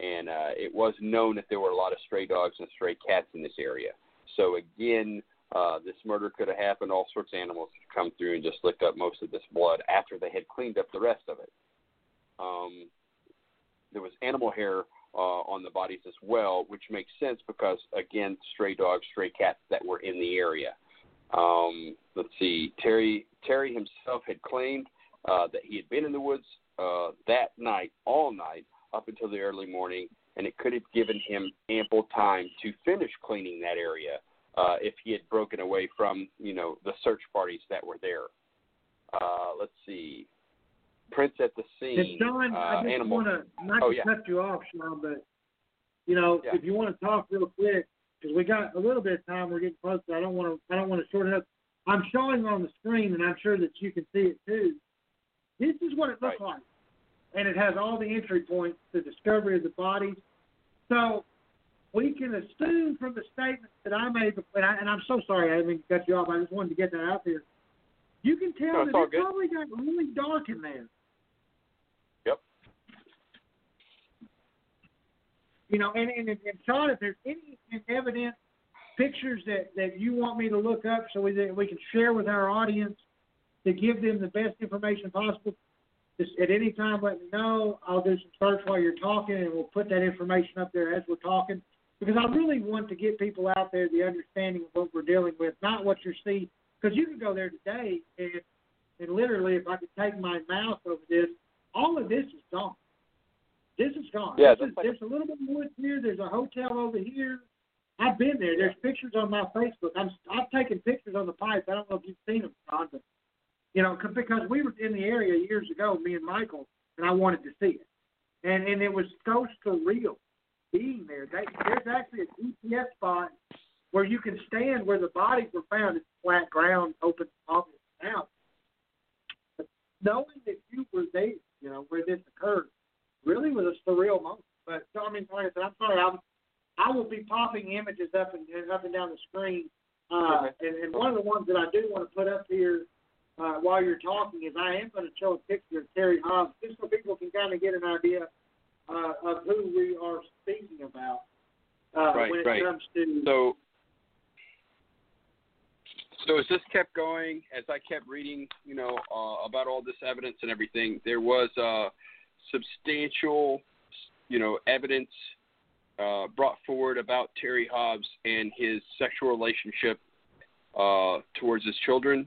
And uh, it was known that there were a lot of stray dogs and stray cats in this area. So again, uh, this murder could have happened. All sorts of animals could come through and just licked up most of this blood after they had cleaned up the rest of it. Um, there was animal hair uh, on the bodies as well, which makes sense because again, stray dogs, stray cats that were in the area. Um, let's see, Terry Terry himself had claimed uh, that he had been in the woods uh, that night, all night, up until the early morning, and it could have given him ample time to finish cleaning that area uh, if he had broken away from, you know, the search parties that were there. Uh, let's see. Prints at the And scene. Sean, uh, I just want to not Oh, to yeah. cut you off, Sean, but you know, Yeah. if you want to talk real quick, because we got a little bit of time, we're getting close. I don't want to. I don't want to shorten it up. I'm showing on the screen, and I'm sure that you can see it too. This is what it looks Right. like, and it has all the entry points, the discovery of the bodies. So we can assume from the statements that I made, and, I, and I'm so sorry I didn't cut you off. I just wanted to get that out there. You can tell No, that it good. probably got really dark in there. Yep. You know, and, and, and Sean, if there's any evidence, pictures that, that you want me to look up so we, that we can share with our audience to give them the best information possible, just at any time let me know. I'll do some search while you're talking and we'll put that information up there as we're talking. Because I really want to get people out there the understanding of what we're dealing with, not what you see. Because you can go there today and, and literally, if I could take my mouse over this, all of this is gone. This is gone. Yeah, this is, like- there's a little bit of woods here. There's a hotel over here. I've been there. There's pictures on my Facebook. I'm I've taken pictures on the pipes. I don't know if you've seen them, John, but you know, because we were in the area years ago, me and Michael, and I wanted to see it, and and it was so surreal being there. They, there's actually a GPS spot where you can stand where the bodies were found. It's flat ground, open, obvious out. But knowing that you were there, you know, where this occurred, really was a surreal moment. But so, I mean, like I said, I'm sorry. I'm, I will be popping images up and, and up and down the screen. Uh, and, and one of the ones that I do want to put up here uh, while you're talking is I am going to show a picture of Terry Hobbs just so people can kind of get an idea uh, of who we are speaking about uh, Right, when it right. comes to. So, so as this kept going, as I kept reading, you know, uh, about all this evidence and everything, there was uh, substantial, you know, evidence uh, brought forward about Terry Hobbs and his sexual relationship uh, towards his children.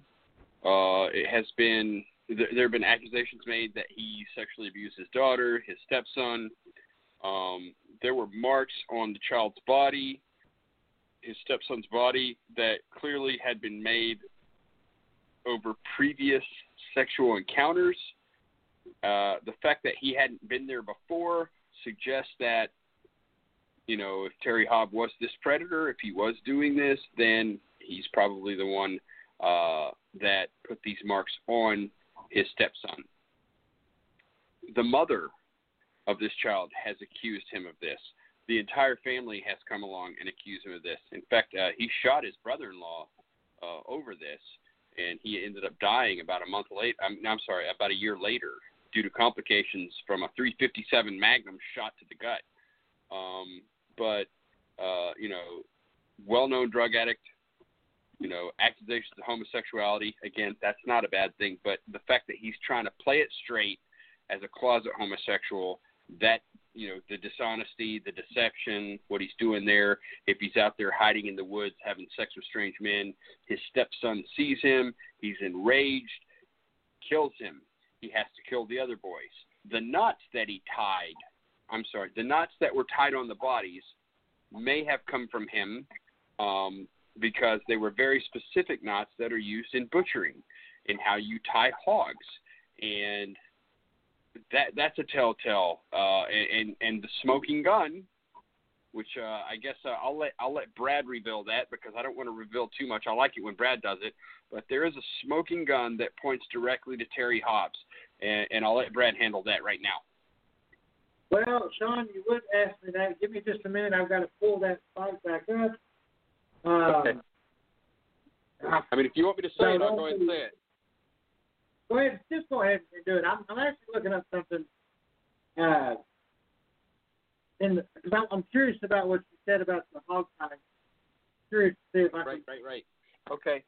Uh, it has been there, there have been accusations made that he sexually abused his daughter, his stepson. Um, there were marks on the child's body, his stepson's body, that clearly had been made over previous sexual encounters. Uh, the fact that he hadn't been there before suggests that, you know, if Terry Hobb was this predator, if he was doing this, then he's probably the one uh, that put these marks on his stepson. The mother of this child has accused him of this. The entire family has come along and accused him of this. In fact, uh, he shot his brother-in-law uh, over this, and he ended up dying about a month late. I'm, I'm sorry, about a year later, due to complications from a 357 Magnum shot to the gut. Um, but uh, you know, well-known drug addict. You know, accusations of homosexuality. Again, that's not a bad thing. But the fact that he's trying to play it straight as a closet homosexual, that you know, the dishonesty, the deception, what he's doing there. If he's out there hiding in the woods having sex with strange men, his stepson sees him. He's enraged, kills him. He has to kill the other boys. The knots that he tied, I'm sorry, the knots that were tied on the bodies may have come from him um, because they were very specific knots that are used in butchering, in how you tie hogs. And that that's a telltale. Uh, and, and and the smoking gun, which uh, I guess uh, I'll let I'll let Brad reveal that because I don't want to reveal too much. I like it when Brad does it. But there is a smoking gun that points directly to Terry Hobbs, and, and I'll let Brad handle that right now. Well, Sean, you would ask me that. Give me just a minute. I've got to pull that spike back up. Uh, Okay. I mean, if you want me to say it, I'll go ahead and say it. Go ahead, just go ahead and do it. I'm, I'm actually looking up something. Uh, because I'm, I'm curious about what you said about the hog tie. Curious to see if I Right, can. right, right. Okay.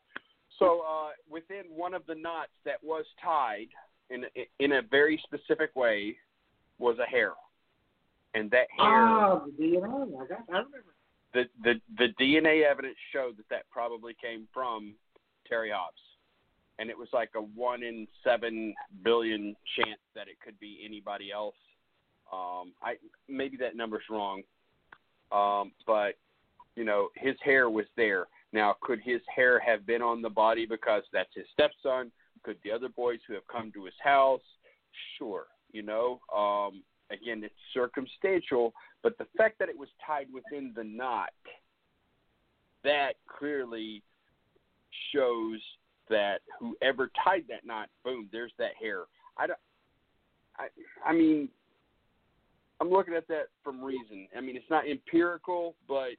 So uh, within one of the knots that was tied in in a very specific way was a hair, and that hair, Ah, the DNA. I got. I remember. the the the DNA evidence showed that that probably came from Terry Hobbs, and it was like a one in seven billion chance that it could be anybody else. Um, I maybe that number's wrong, um, but you know his hair was there. Now, could his hair have been on the body because that's his stepson? Could the other boys who have come to his house? Sure, you know. Um, again, it's circumstantial, but the fact that it was tied within the knot, that clearly shows that whoever tied that knot, boom, there's that hair. I don't. I, I mean, I'm looking at that from reason. I mean, it's not empirical, but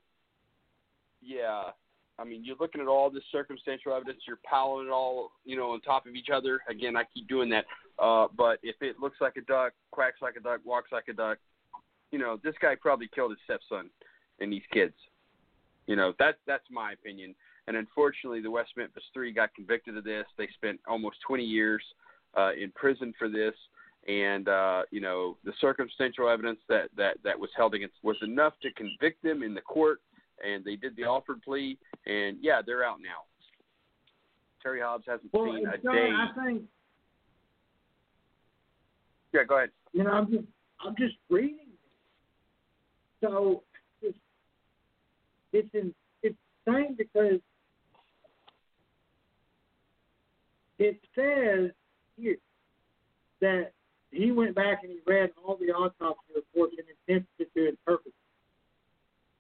yeah, I mean, you're looking at all this circumstantial evidence. You're piling it all, you know, on top of each other. Again, I keep doing that. Uh, but if it looks like a duck, quacks like a duck, walks like a duck, you know, this guy probably killed his stepson and these kids. You know, that that's my opinion. And unfortunately, the West Memphis Three got convicted of this. They spent almost 20 years uh, in prison for this. And uh, you know, the circumstantial evidence that, that that was held against was enough to convict them in the court and they did the Alford plea, and yeah, they're out now. Terry Hobbs hasn't Well, seen a John, day. I think Yeah, go ahead. you know I'm just I'm just reading. So it's it's in, it's insane because it says here that he went back and he read all the autopsy reports and attempted to interpret.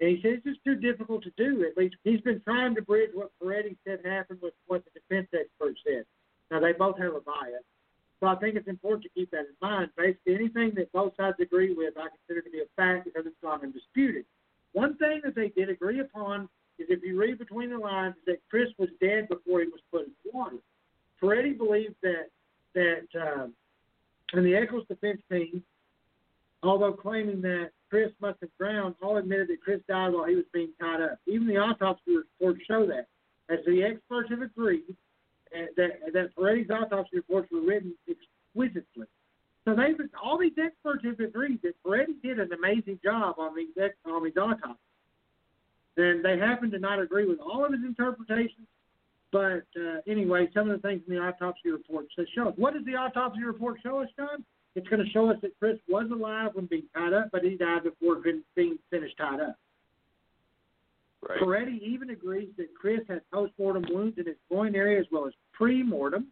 And he says it's just too difficult to do. At least he's been trying to bridge what Peretti said happened with what the defense expert said. Now they both have a bias, so I think it's important to keep that in mind. Basically, anything that both sides agree with, I consider to be a fact because it's not undisputed. One thing that they did agree upon is if you read between the lines, is that Chris was dead before he was put in water. Peretti believed that that um, and the Echols defense team, although claiming that Chris must have drowned, all admitted that Chris died while he was being tied up. Even the autopsy reports show that. As the experts have agreed, uh, that that Peretti's autopsy reports were written exquisitely. So they all these experts have agreed that Peretti did an amazing job on these on these autopsies. And they happen to not agree with all of his interpretations, but uh, anyway, some of the things in the autopsy report says show us. What does the autopsy report show us, John? It's going to show us that Chris was alive when being tied up, but he died before being finished tied up. Right. Peretti even agrees that Chris had post-mortem wounds in his groin area as well as pre-mortem.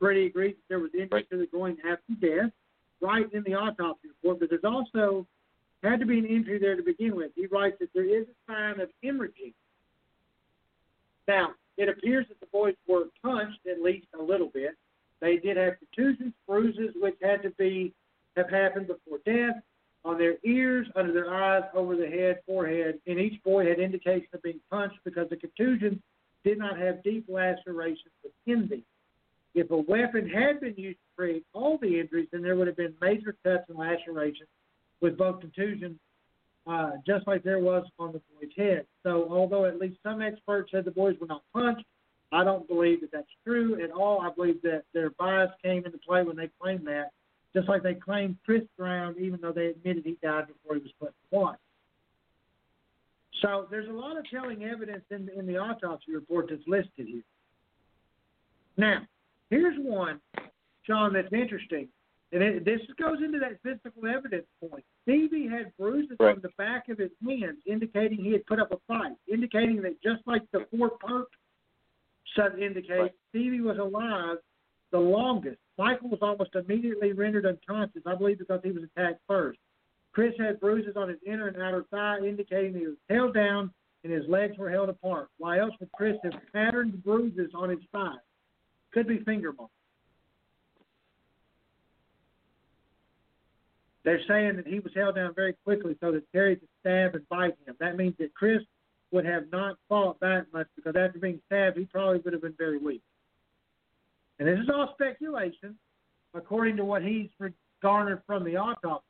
Peretti agrees that there was injury Right. to the groin after death, right in the autopsy report, but there's also had to be an injury there to begin with. He writes that there is a sign of hemorrhaging. Now, it appears that the boys were punched at least a little bit. They did have contusions, bruises, which had to be have happened before death on their ears, under their eyes, over the head, forehead, and each boy had indication of being punched because the contusions did not have deep lacerations within them. If a weapon had been used to create all the injuries, then there would have been major cuts and lacerations with both contusions, uh, just like there was on the boy's head. So, although at least some experts said the boys were not punched, I don't believe that that's true at all. I believe that their bias came into play when they claimed that, just like they claimed Chris drowned, even though they admitted he died before he was put in the water. So there's a lot of telling evidence in, in the autopsy report that's listed here. Now, here's one, Sean, that's interesting. And it, this goes into that physical evidence point. Stevie had bruises Right. on the back of his hands, indicating he had put up a fight, indicating that just like the Fort Perk Sub indicates Right. Stevie was alive the longest. Michael was almost immediately rendered unconscious, I believe because he was attacked first. Chris had bruises on his inner and outer thigh, indicating he was held down and his legs were held apart. Why else would Chris have patterned bruises on his thigh? Could be finger marks. They're saying that he was held down very quickly so that Terry could stab and bite him. That means that Chris would have not fought back much because after being stabbed, he probably would have been very weak. And this is all speculation, according to what he's garnered from the autopsy.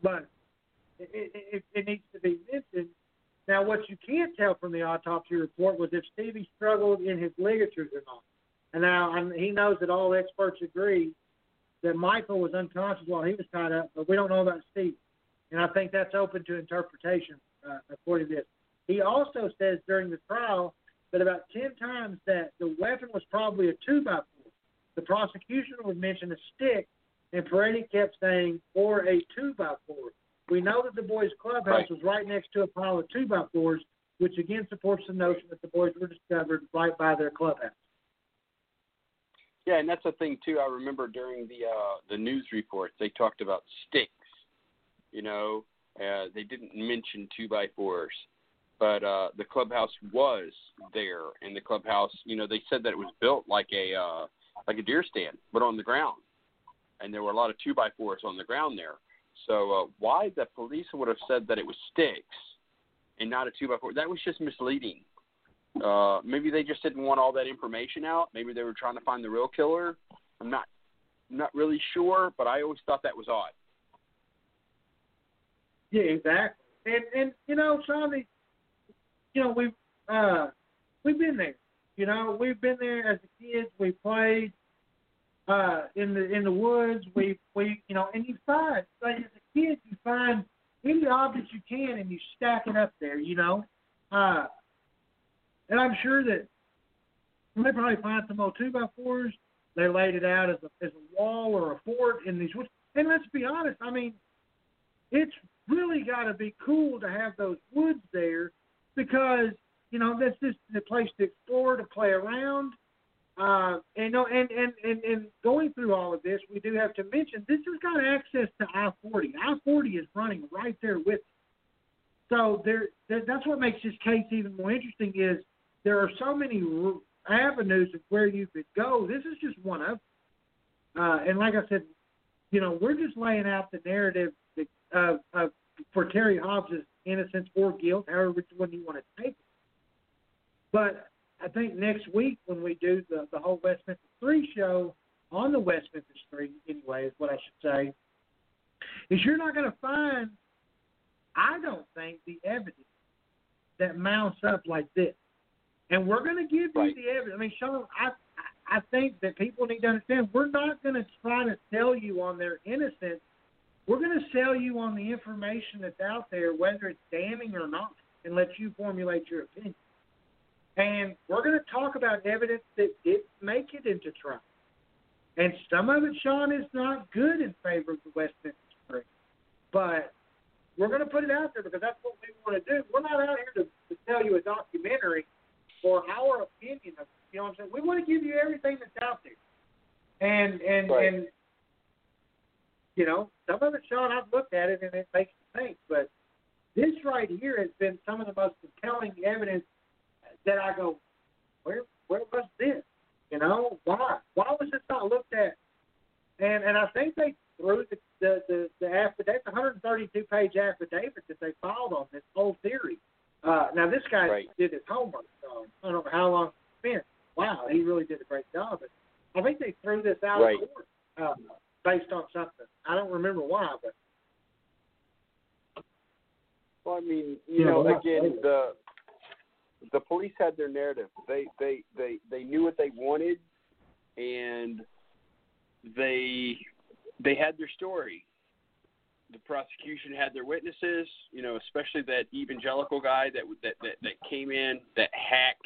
But it, it, it, needs to be mentioned. Now, what you can't tell from the autopsy report was if Stevie struggled in his ligatures or not. And now and he knows that all experts agree that Michael was unconscious while he was tied up, but we don't know about Steve. And I think that's open to interpretation uh, according to this. He also says during the trial but about 10 times that the weapon was probably a 2 by 4 The prosecution would mention a stick, and Peretti kept saying, or a 2 by 4 We know that the boys' clubhouse Right. was right next to a pile of 2 by 4s which again supports the notion that the boys were discovered right by their clubhouse. Yeah, and that's the thing too. I remember during the uh, the news reports they talked about sticks. You know, uh, they didn't mention two by fours, but uh, the clubhouse was there, and the clubhouse, you know, they said that it was built like a uh, like a deer stand, but on the ground, and there were a lot of two by fours on the ground there. So uh, why the police would have said that it was sticks and not a two by four? That was just misleading. Uh, maybe they just didn't want all that information out. Maybe they were trying to find the real killer. I'm not not really sure, but I always thought that was odd. Yeah, exactly. And and you know, Sonny, you know, we've uh we've been there. You know, we've been there as kids, we played uh in the in the woods, we we you know, and you find like as a kid you find any object you can and you stack it up there, you know. Uh and I'm sure that they probably find some old two by fours. They laid it out as a as a wall or a fort in these woods. And let's be honest, I mean, it's really got to be cool to have those woods there because you know that's just the place to explore, to play around. Uh, and and, and and and going through all of this, we do have to mention this has got access to I-40. I-40 is running right there with it. So there, that, that's what makes this case even more interesting. Is there are so many avenues of where you could go. This is just one of. Uh, and like I said, you know, we're just laying out the narrative of, of for Terry Hobbs' innocence or guilt, however which one you want to take. But I think next week when we do the the whole West Memphis Three show on the West Memphis Three, anyway, is what I should say, is you're not going to find, I don't think, the evidence that mounts up like this. And we're going to give you Right. the evidence. I mean, Sean, I I think that people need to understand we're not going to try to sell you on their innocence. We're going to sell you on the information that's out there, whether it's damning or not, and let you formulate your opinion. And we're going to talk about evidence that did make it into trial. And some of it, Sean, is not good in favor of the West Memphis Three. But we're going to put it out there because that's what we want to do. We're not out here to, to tell you a documentary or our opinion of you know what I'm saying? We want to give you everything that's out there. And and Right. and you know, some of it, Sean, I've looked at it and it makes me think, but this right here has been some of the most compelling evidence that I go, where where was this? You know, why? Why was this not looked at? And and I think they threw the the the, affidavit the affidavit, 132 page affidavit that they filed on this whole theory. Uh, now this guy Right. did his homework. Um, I don't know how long it's been. Wow, he really did a great job. But I think they threw this out Right. of court uh, based on something. I don't remember why, but Well, I mean, Yeah, you know, again, yeah. the the police had their narrative. They they they they knew what they wanted, and they they had their story. The prosecution had their witnesses. You know, especially that evangelical guy that that that, that came in, that hack,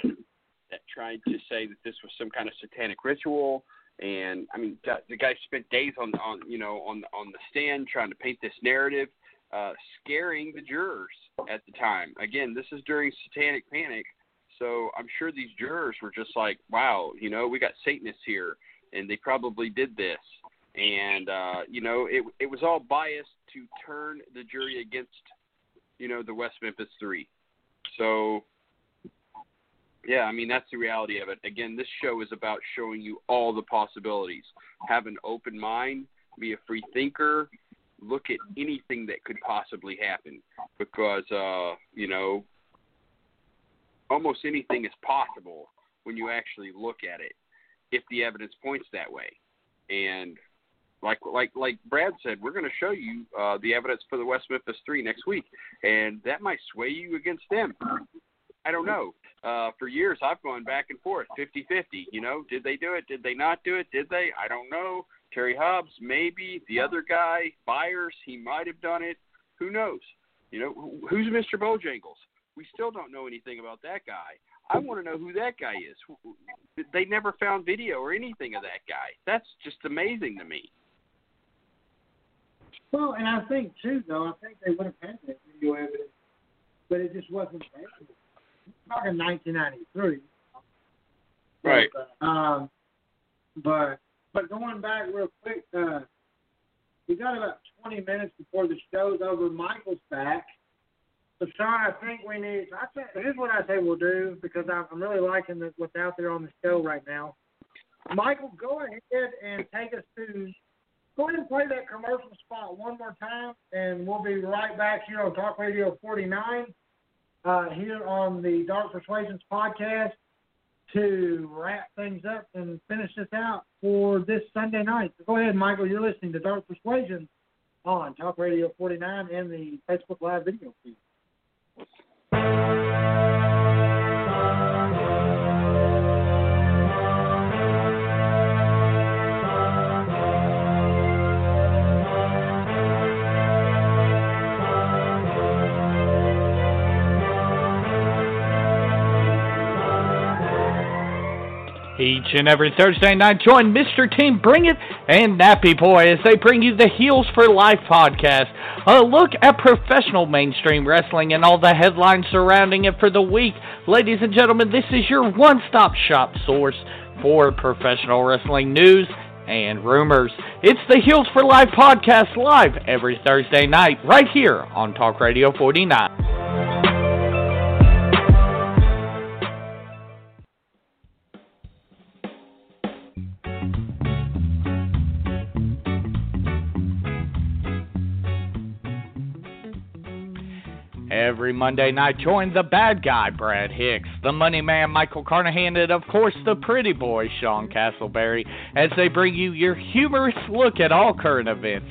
that tried to say that this was some kind of satanic ritual. And I mean, the guy spent days on on you know on on the stand trying to paint this narrative uh, scaring the jurors at the time. Again, this is during Satanic Panic, so I'm sure these jurors were just like, "Wow, you know, we got Satanists here, and they probably did this." And uh, you know, it it was all biased to turn the jury against, you know, the West Memphis Three. So, yeah, I mean that's the reality of it. Again, this show is about showing you all the possibilities. Have an open mind, be a free thinker, look at anything that could possibly happen because uh you know almost anything is possible when you actually look at it if the evidence points that way and like like like Brad said we're going to show you uh the evidence for the West Memphis 3 next week and that might sway you against them I don't know uh for years I've gone back and forth 50-50 you know did they do it did they not do it did they I don't know Terry Hobbs, maybe the other guy, Byers, he might have done it. Who knows? You know, who's Mr. Bojangles? We still don't know anything about that guy. I want to know who that guy is. They never found video or anything of that guy. That's just amazing to me. Well, and I think too, though, I think they would have had that video evidence, but it just wasn't available. Talking 1993. Right. Um, but but going back real quick, uh, we got about 20 minutes before the show's over. Michael's back. So Sean, I think we need. I think here's what I say we'll do because I'm, I'm really liking the, what's out there on the show right now. Michael, go ahead and take us to. Go ahead and play that commercial spot one more time, and we'll be right back here on Talk Radio 49, uh, here on the Dark Persuasions podcast to wrap things up and finish this out for this Sunday night. So go ahead, Michael. You're listening to Dark Persuasions on Talk Radio 49 and the Facebook Live video feed. Each and every Thursday night, join Mr. Team Bring It and Nappy Boy as they bring you the Heels for Life podcast. A look at professional mainstream wrestling and all the headlines surrounding it for the week. Ladies and gentlemen, this is your one stop shop source for professional wrestling news and rumors. It's the Heels for Life podcast live every Thursday night right here on Talk Radio 49. Every Monday night, join the bad guy, Brad Hicks, the money man, Michael Carnahan, and of course, the pretty boy, Sean Castleberry, as they bring you your humorous look at all current events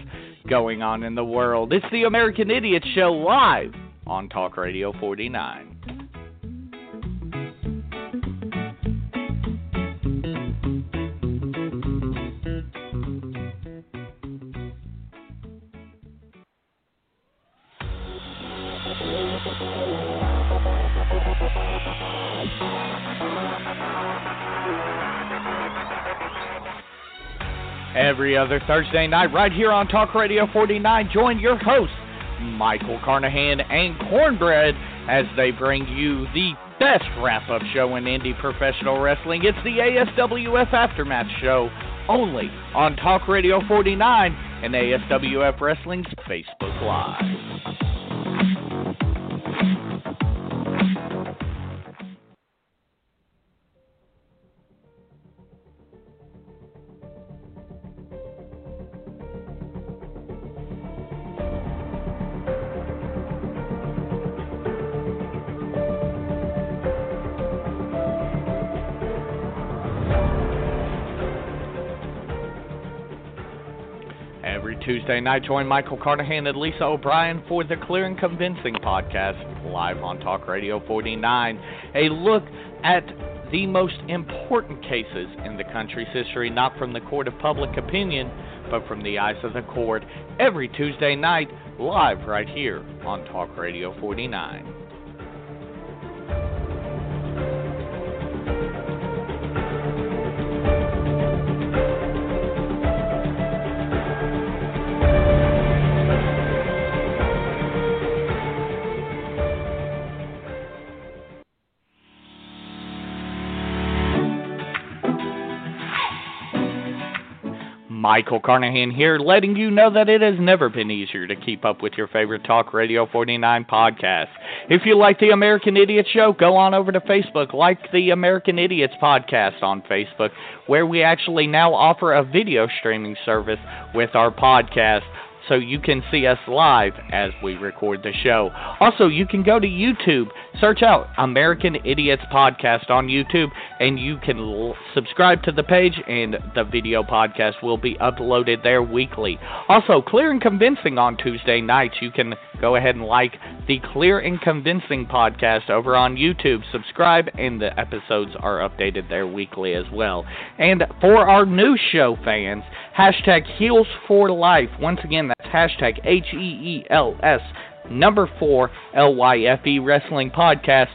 going on in the world. It's the American Idiot Show live on Talk Radio 49. Every other Thursday night, right here on Talk Radio 49, join your hosts, Michael Carnahan and Cornbread, as they bring you the best wrap up show in indie professional wrestling. It's the ASWF Aftermath Show, only on Talk Radio 49 and ASWF Wrestling's Facebook Live. Tuesday night, join Michael Carnahan and Lisa O'Brien for the Clear and Convincing podcast, live on Talk Radio 49. A look at the most important cases in the country's history, not from the court of public opinion, but from the eyes of the court, every Tuesday night, live right here on Talk Radio 49. Michael Carnahan here, letting you know that it has never been easier to keep up with your favorite Talk Radio 49 podcast. If you like the American Idiot Show, go on over to Facebook, like the American Idiots podcast on Facebook, where we actually now offer a video streaming service with our podcast so you can see us live as we record the show. Also, you can go to YouTube, search out American Idiots Podcast on YouTube, and you can l- subscribe to the page, and the video podcast will be uploaded there weekly. Also, Clear and Convincing on Tuesday nights. You can go ahead and like the Clear and Convincing podcast over on YouTube. Subscribe, and the episodes are updated there weekly as well. And for our new show fans, hashtag Heels for Life. Once again, that's hashtag H E E L S number four LYFE Wrestling Podcast.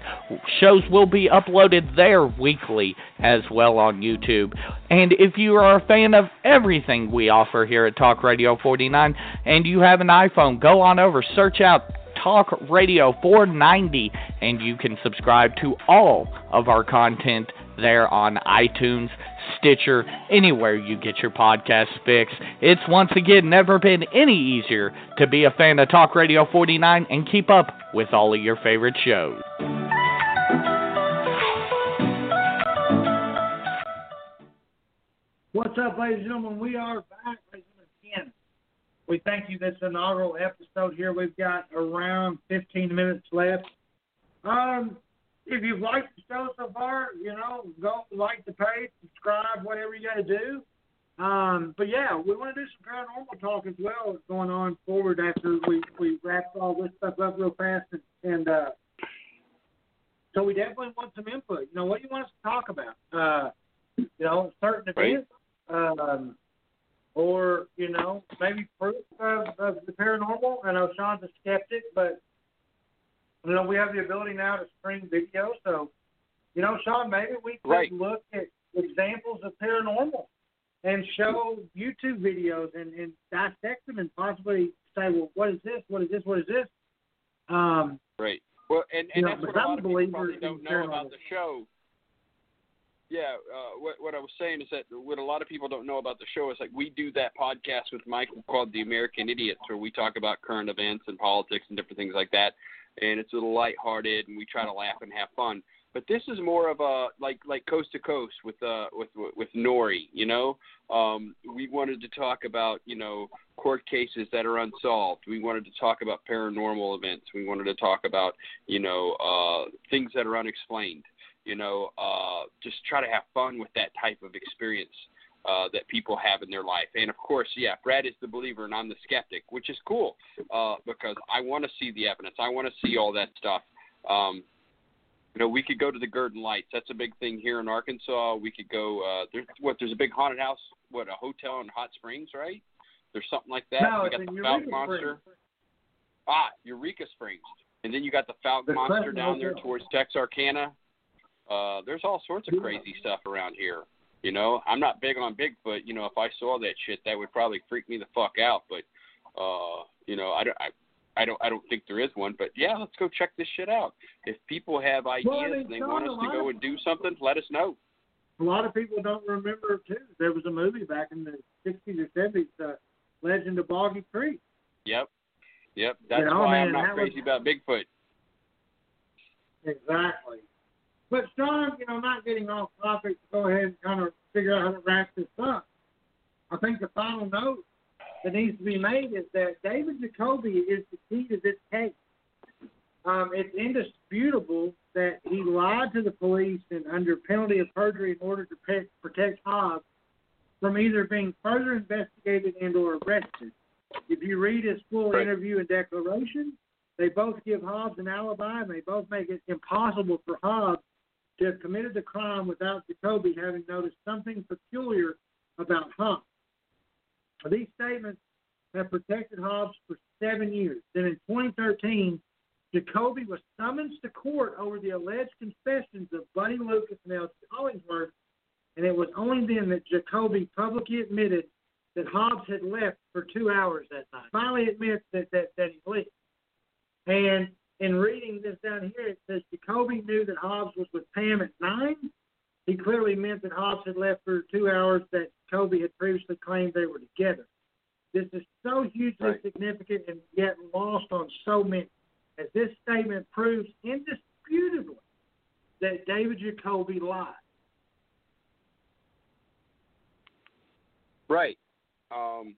Shows will be uploaded there weekly as well on YouTube. And if you are a fan of everything we offer here at Talk Radio 49 and you have an iPhone, go on over, search out Talk Radio 490, and you can subscribe to all of our content there on iTunes, Stitcher, anywhere you get your podcasts fix. It's once again never been any easier to be a fan of Talk Radio 49 and keep up with all of your favorite shows. What's up, ladies and gentlemen? We are back, ladies and gentlemen. We thank you this inaugural episode here. We've got around 15 minutes left. Um, if you've liked the show so far, you know, go like the page, subscribe, whatever you got to do. Um, but yeah, we want to do some paranormal talk as well going on forward after we, we wrap all this stuff up real fast. And, and uh, so we definitely want some input. You know, what do you want us to talk about? Uh, you know, certain events, um, or you know, maybe proof of, of the paranormal. I know Sean's a skeptic, but you know, we have the ability now to stream video. So, you know, Sean, maybe we could Right. look at examples of paranormal and show YouTube videos and, and dissect them and possibly say, well, what is this? What is this? What is this? Um, Right. Well, and, and You know, that's what a lot of people probably don't know about the show. Yeah, uh, what what I was saying is that what a lot of people don't know about the show is like we do that podcast with Michael called The American Idiots, where we talk about current events and politics and different things like that, and it's a little lighthearted and we try to laugh and have fun. But this is more of a like like coast to coast with uh with with Noory, you know. Um, we wanted to talk about you know court cases that are unsolved. We wanted to talk about paranormal events. We wanted to talk about you know uh, things that are unexplained. You know, uh, just try to have fun with that type of experience uh, that people have in their life. And of course, yeah, Brad is the believer and I'm the skeptic, which is cool uh, because I want to see the evidence. I want to see all that stuff. Um, you know, we could go to the Gurdon Lights. That's a big thing here in Arkansas. We could go. Uh, there's what? There's a big haunted house. What? A hotel in Hot Springs, right? There's something like that. no, we got the Falcon Monster. Springs. Ah, Eureka Springs. And then you got the Falcon Monster down there towards Texarkana. Uh, there's all sorts of crazy stuff around here. You know, I'm not big on Bigfoot. You know, if I saw that shit, that would probably freak me the fuck out. But, uh, you know, I don't, I, I don't, I don't think there is one. But yeah, let's go check this shit out. If people have ideas Well, and they want us to go and do something, let us know. A lot of people don't remember too. There was a movie back in the '60s or '70s, uh, Legend of Boggy Creek. Yep, yep. That's know, why man, I'm not that was- crazy about Bigfoot. Exactly. But Sean, you know, not getting off topic, go ahead and kind of figure out how to wrap this up. I think the final note that needs to be made is that David Jacoby is the key to this case. Um, it's indisputable that he lied to the police and under penalty of perjury in order to pe- protect Hobbs from either being further investigated and or arrested. If you read his full Right. interview and declaration, they both give Hobbs an alibi, and they both make it impossible for Hobbs to have committed the crime without Jacoby having noticed something peculiar about Hobbs. These statements have protected Hobbs for seven years. Then in 2013, Jacoby was summoned to court over the alleged confessions of Buddy Lucas and L.G. Hollingsworth, and it was only then that Jacoby publicly admitted that Hobbs had left for two hours that night. Finally admits that, that, that he left. And in reading this down here, it says Jacoby knew that Hobbs was with Pam at nine. He clearly meant that Hobbs had left for two hours that Jacoby had previously claimed they were together. This is so hugely Right. significant and yet lost on so many, as this statement proves indisputably that David Jacoby lied. Right. Um,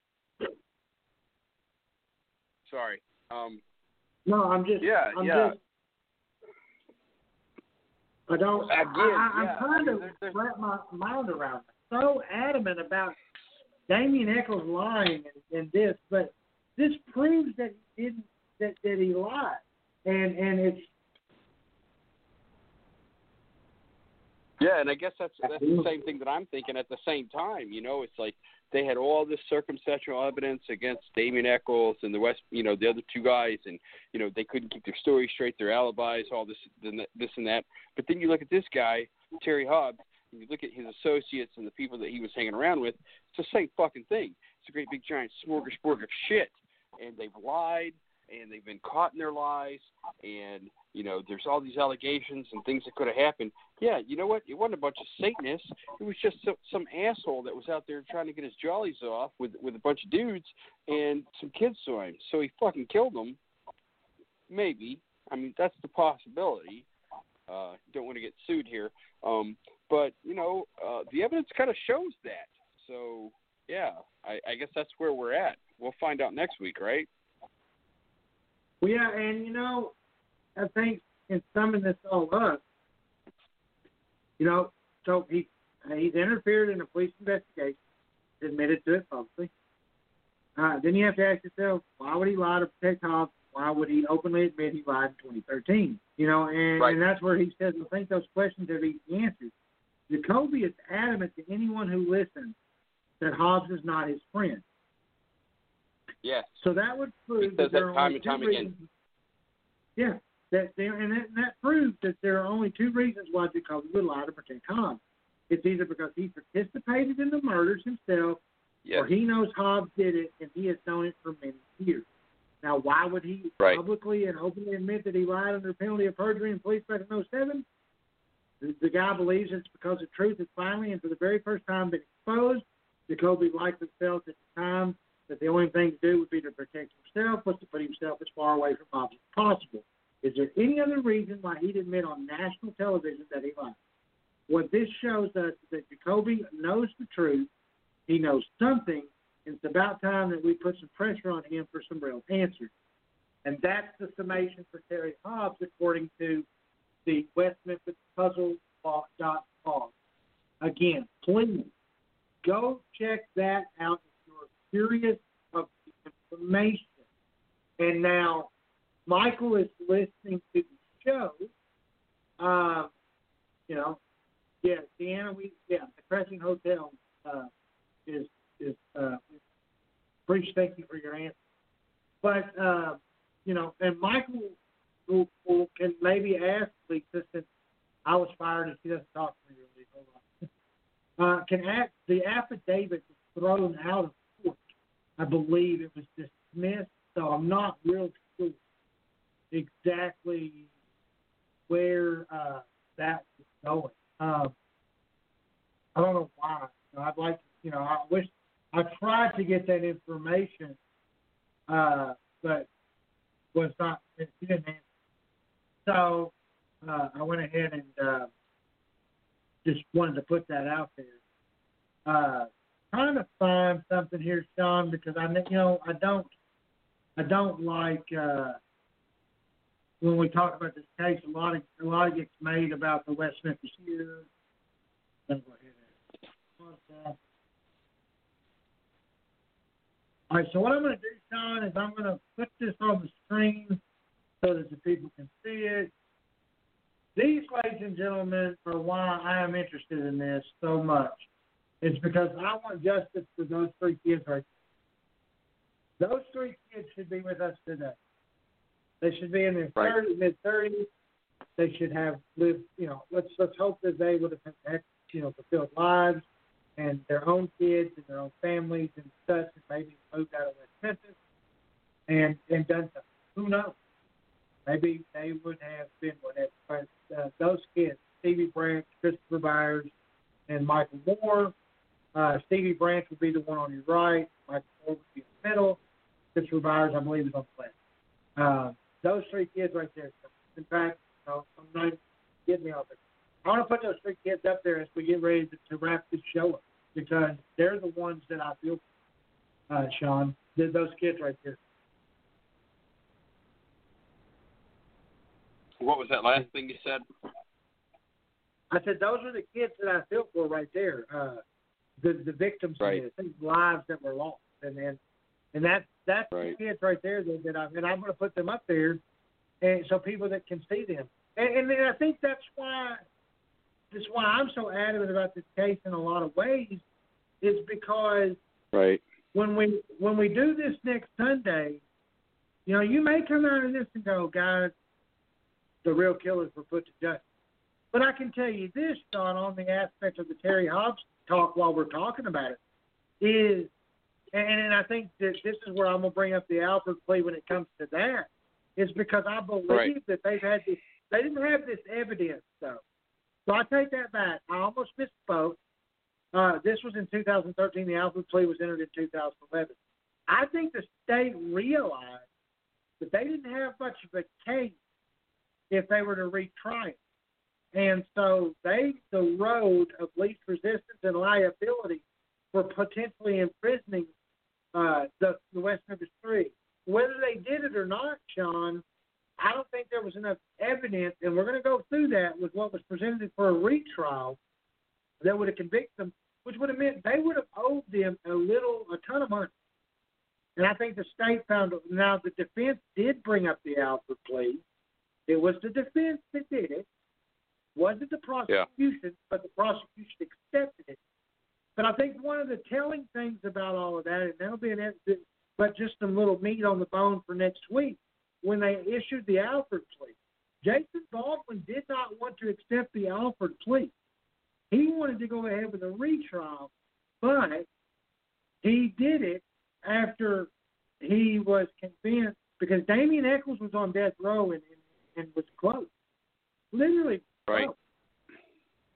sorry. Um, No, I'm just. Yeah, I'm yeah. Just, I don't. I, I, yeah, I'm trying to there- there's- wrap my mind around it. So adamant about Damien Echols lying and, and this, but this proves that he didn't that, that he lied, and and it's Yeah, and I guess that's that's the same thing that I'm thinking at the same time. You know, it's like they had all this circumstantial evidence against Damien Echols and the West, you know, the other two guys, and you know they couldn't keep their story straight, their alibis, all this, this and that. But then you look at this guy, Terry Hobbs, and you look at his associates and the people that he was hanging around with. It's the same fucking thing. It's a great big giant smorgasbord of shit, and they've lied and they've been caught in their lies and you know there's all these allegations and things that could have happened. Yeah you know what? It wasn't a bunch of satanists. It was just some, some asshole that was out there trying to get his jollies off with with a bunch of dudes and some kids saw him. So he fucking killed them. Maybe. I mean that's the possibility. Uh don't want to get sued here. Um but you know uh the evidence kind of shows that. So yeah i i guess that's where we're at. We'll find out next week right Well, yeah, and you know, I think in summing this all up, you know, so he he's interfered in a police investigation, admitted to it publicly. Uh, then you have to ask yourself, why would he lie to protect Hobbs? Why would he openly admit he lied in 2013? You know, and, Right. and that's where he says, I think those questions have easy answers. Jacoby is adamant to anyone who listens that Hobbs is not his friend. Yes So that would prove says that there that are time only and two time again. reasons. Yeah, that there, and that, and that proves that there are only two reasons why Jacoby would lie to protect Hobbs. It's either because he participated in the murders himself, yes or he knows Hobbs did it and he has known it for many years. Now, why would he Right. publicly and openly admit that he lied under penalty of perjury in police back in 07? The, the guy believes it's because the truth is finally and for the very first time been exposed. Jacoby likely felt at the time that the only thing to do would be to protect himself, was to put himself as far away from Hobbs as possible. Is there any other reason why he'd admit on national television that he lied? What this shows us is that Jacoby knows the truth. He knows something. and It's about time that we put some pressure on him for some real answers. And that's the summation for Terry Hobbs, according to the West Memphis Puzzle dot com. Again, please go check that out curious of the information. And now, Michael is listening to the show. Um, you know, yeah, Deanna, we yeah, the Crescent Hotel uh, is is uh, preach. Thank you for your answer. But uh, you know, and Michael will, will, can maybe ask Lisa since I was fired and she doesn't talk to me really. Hold on. Uh, can act, the affidavit thrown out of. I believe it was dismissed, so I'm not real sure exactly where uh, that was going. Um, I don't know why. You know, I'd like, to, you know, I wish I tried to get that information, uh, but was not. It didn't answer. So uh, I went ahead and uh, just wanted to put that out there. Uh, trying to find something here, Sean, because I, you know, I don't, I don't like uh, when we talk about this case. A lot of, a lot gets made about the West Memphis uh, All right, so what I'm going to do, Sean, is I'm going to put this on the screen so that the people can see it. These, ladies and gentlemen, are why I am interested in this so much. It's because I want justice for those three kids right there. Those three kids should be with us today. They should be in their Right. 30, mid 30s. They should have lived, you know, let's let's hope that they would have had, you know, fulfilled lives and their own kids and their own families and such, and maybe moved out of West Memphis and and done something. Who knows? Maybe they would have been whatever. But uh, those kids, Stevie Branch, Christopher Byers, and Michael Moore. Uh, Stevie Branch would be the one on your right. Michael Moore would be in the middle. Christopher Byers, I believe, is on the left. Uh, those three kids right there. In fact, no, I'm not getting me off it. I want to put those three kids up there as we get ready to, to wrap this show up because they're the ones that I feel, uh, Sean. They're those kids right there. What was that last thing you said? I said those are the kids that I feel for right there. Uh, the the victims Right. of this, these lives that were lost, and then and that's that's Right. the kids right there that, that I and I'm going to put them up there, and so people that can see them, and, and then I think that's why that's why I'm so adamant about this case in a lot of ways, is because Right. when we when we do this next Sunday, you know, you may come out of this and go, guys, the real killers were put to justice. But I can tell you this, Don, on the aspect of the Terry Hobbs talk while we're talking about it, is, and, and I think that this is where I'm going to bring up the Alford plea when it comes to that, is because I believe Right. that they've had this, they didn't have this evidence, though. So I take that back. I almost misspoke. Uh, this was in 2013. The Alford plea was entered in 2011. I think the state realized that they didn't have much of a case if they were to retry it. And so they the road of least resistance and liability for potentially imprisoning uh, the, the West Memphis Three. Whether they did it or not, Sean, I don't think there was enough evidence, and we're going to go through that with what was presented for a retrial that would have convicted them, which would have meant they would have owed them a little, a ton of money. And I think the state found now the defense did bring up the Alford plea. It was the defense that did. Wasn't the prosecution, but the prosecution accepted it. But I think one of the telling things about all of that, and that'll be an but just some little meat on the bone for next week, when they issued the Alford plea, Jason Baldwin did not want to accept the Alford plea. He wanted to go ahead with a retrial, but he did it after he was convinced because Damien Echols was on death row and, and, and was close. Literally Right.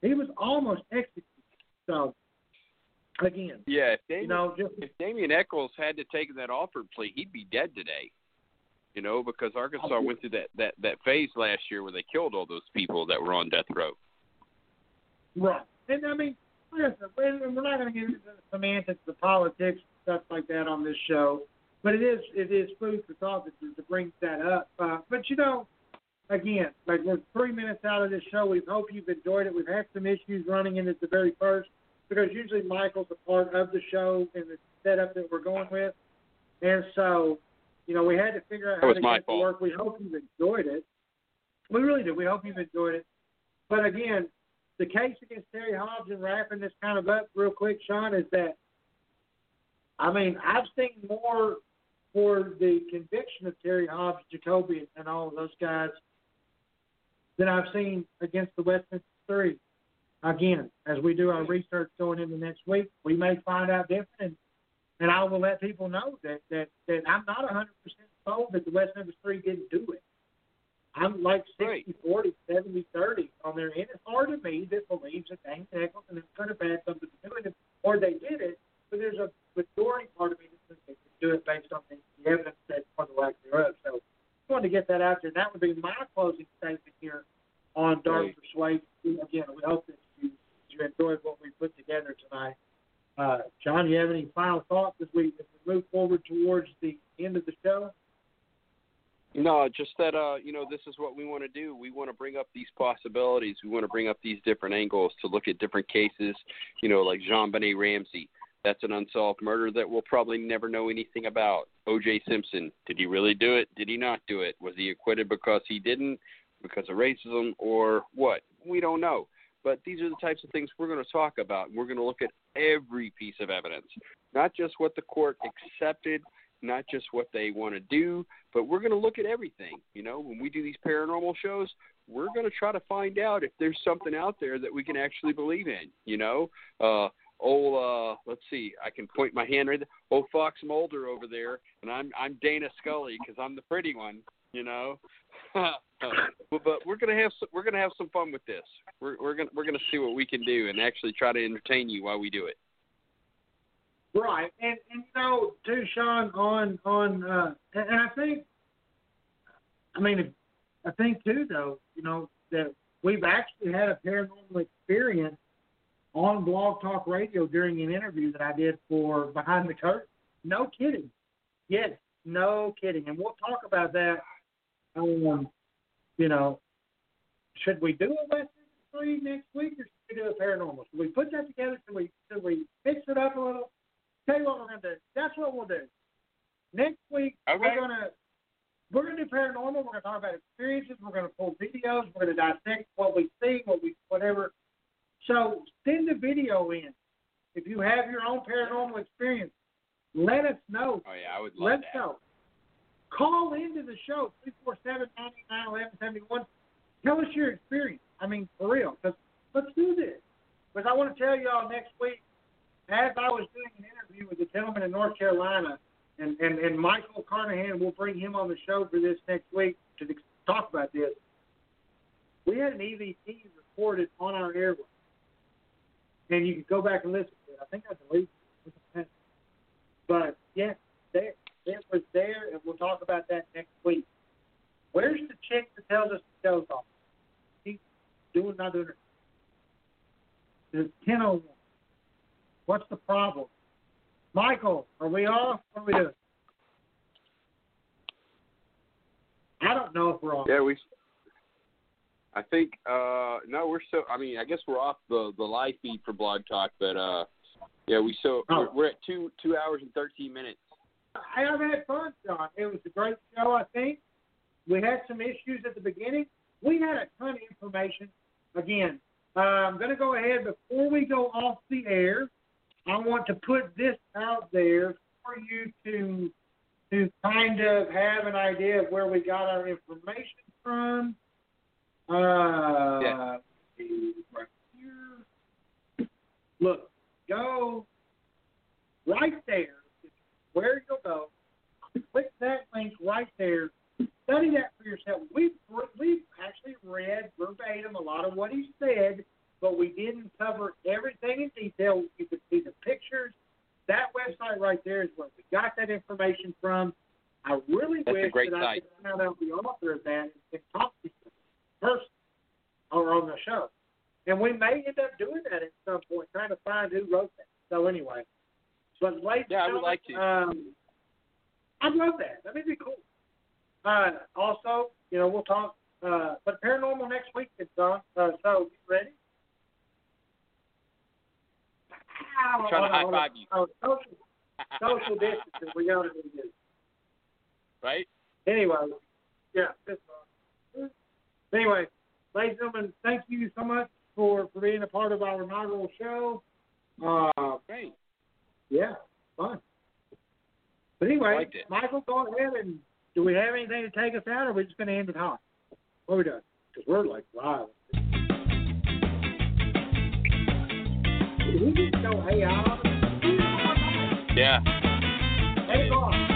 He was almost executed. So again, Yeah. If Damien, you know, just if Damien Echols had to take that Alford plea, he'd be dead today. You know, because Arkansas went through that that that phase last year where they killed all those people that were on death row. Right. And I mean, listen, we're we're not going to get into the semantics, the politics, stuff like that on this show. But it is it is food for thought to, to bring that up. Uh, but you know, again, like we're three minutes out of this show. We hope you've enjoyed it. We've had some issues running in at the very first because usually Michael's a part of the show and the setup that we're going with, and so you know we had to figure out how to get it to work. We hope you've enjoyed it. We really do. We hope you've enjoyed it. But again, the case against Terry Hobbs and wrapping this kind of up real quick, Sean, is that I mean, I've seen more for the conviction of Terry Hobbs, Jacoby, and all of those guys than I've seen against the West Memphis Three. Again, as we do our research going into next week, we may find out different, and, and I will let people know that that, that I'm not 100% sold that the West Memphis Three didn't do it. I'm like 60, 40, 70, 30 on there. And it's hard to me that believes that Dane Echols and them could have had something to do with it, or they did it, but there's a majority part of me that thinks they could do it based on the, evidence that or the lack thereof. So wanted to get that out there. That would be my closing statement here on Dark Right. Persuasion. Again, we hope that you, you enjoyed what we put together tonight. Uh, John, you have any final thoughts as we, as we move forward towards the end of the show? No, just that uh, you know, this is what we want to do. We want to bring up these possibilities. We want to bring up these different angles to look at different cases. You know, like JonBenét Ramsey. That's an unsolved murder that we'll probably never know anything about. O.J. Simpson. Did he really do it? Did he not do it? Was he acquitted because he didn't, because of racism, or what? We don't know. But these are the types of things we're going to talk about. We're going to look at every piece of evidence, not just what the court accepted, not just what they want to do, but we're going to look at everything. You know, when we do these paranormal shows, we're going to try to find out if there's something out there that we can actually believe in. You know, uh, old uh, let's see, I can point my hand right there. Old Fox Mulder over there, and I'm I'm Dana Scully because I'm the pretty one. You know, but, we're gonna have some, we're gonna have some fun with this. We're we're gonna we're gonna see what we can do and actually try to entertain you while we do it. Right, and and you know, too, Sean, on on, uh, and, and I think, I mean, I think too, though, you know, that we've actually had a paranormal experience on Blog Talk Radio during an interview that I did for Behind the Curtain. No kidding. Yes, no kidding, and we'll talk about that. Um, you know, should we do a West Three next week, or should we do a paranormal? Should we put that together? Should we should we mix it up a little? Tell you what we're gonna do. That's what we'll do. Next week Okay. we're gonna we're gonna do paranormal. We're gonna talk about experiences. We're gonna pull videos. We're gonna dissect what we see, what we whatever. So send the video in. If you have your own paranormal experience, let us know. Oh yeah, I would love Let's that. go. Call into the show, 347-989-1171. Tell us your experience. I mean, for real. Cause let's do this. Because I want to tell y'all next week, as I was doing an interview with a gentleman in North Carolina, and, and, and Michael Carnahan, we'll bring him on the show for this next week to talk about this. We had an EVP recorded on our airway. And you can go back and listen to it. I think I deleted it. But, yeah, there it was there, and we'll talk about that next week. Where's the chick that tells us the show's off? She's doing not doing it. Ten oh one. What's the problem? Michael, are we off? What are we doing? I don't know if we're off. Yeah, we. I think uh no, we're so. I mean, I guess we're off the the live feed for Blog Talk, but uh, yeah, we so Oh. we're, at two two hours and thirteen minutes. I have had fun, John. It was a great show, I think. We had some issues at the beginning. We had a ton of information. Again, uh, I'm going to go ahead before we go off the air. I want to put this out there for you to to kind of have an idea of where we got our information from. Uh, Yeah. right here. Look, go right there where you'll go. Click that link right there. Study that for yourself. We've we've actually read verbatim a lot of what he said, but we didn't cover everything in detail. You could see the pictures. That website right there is where we got that information from. I really That's a wish great that I could find out the author of that and talk to you person or on the show. And we may end up doing that at some point, trying to find who wrote that. So anyway, but ladies Yeah, I would like to. Um, I'd love that. That'd be cool. Uh, also, you know, we'll talk. Uh, but paranormal next week, is on. Uh, so you ready? I'm trying to high five you. Oh, social, social distancing. We got to do this. right? Anyway, yeah. This. Anyway, ladies and gentlemen, thank you so much for, for being a part of our inaugural show. Uh, Great. yeah, fun. But anyway, Michael, go ahead and do we have anything to take us out, or are we just going to end it hot? What are we doing? Because we're like live. Did we just go hey out? Yeah. Hey, on.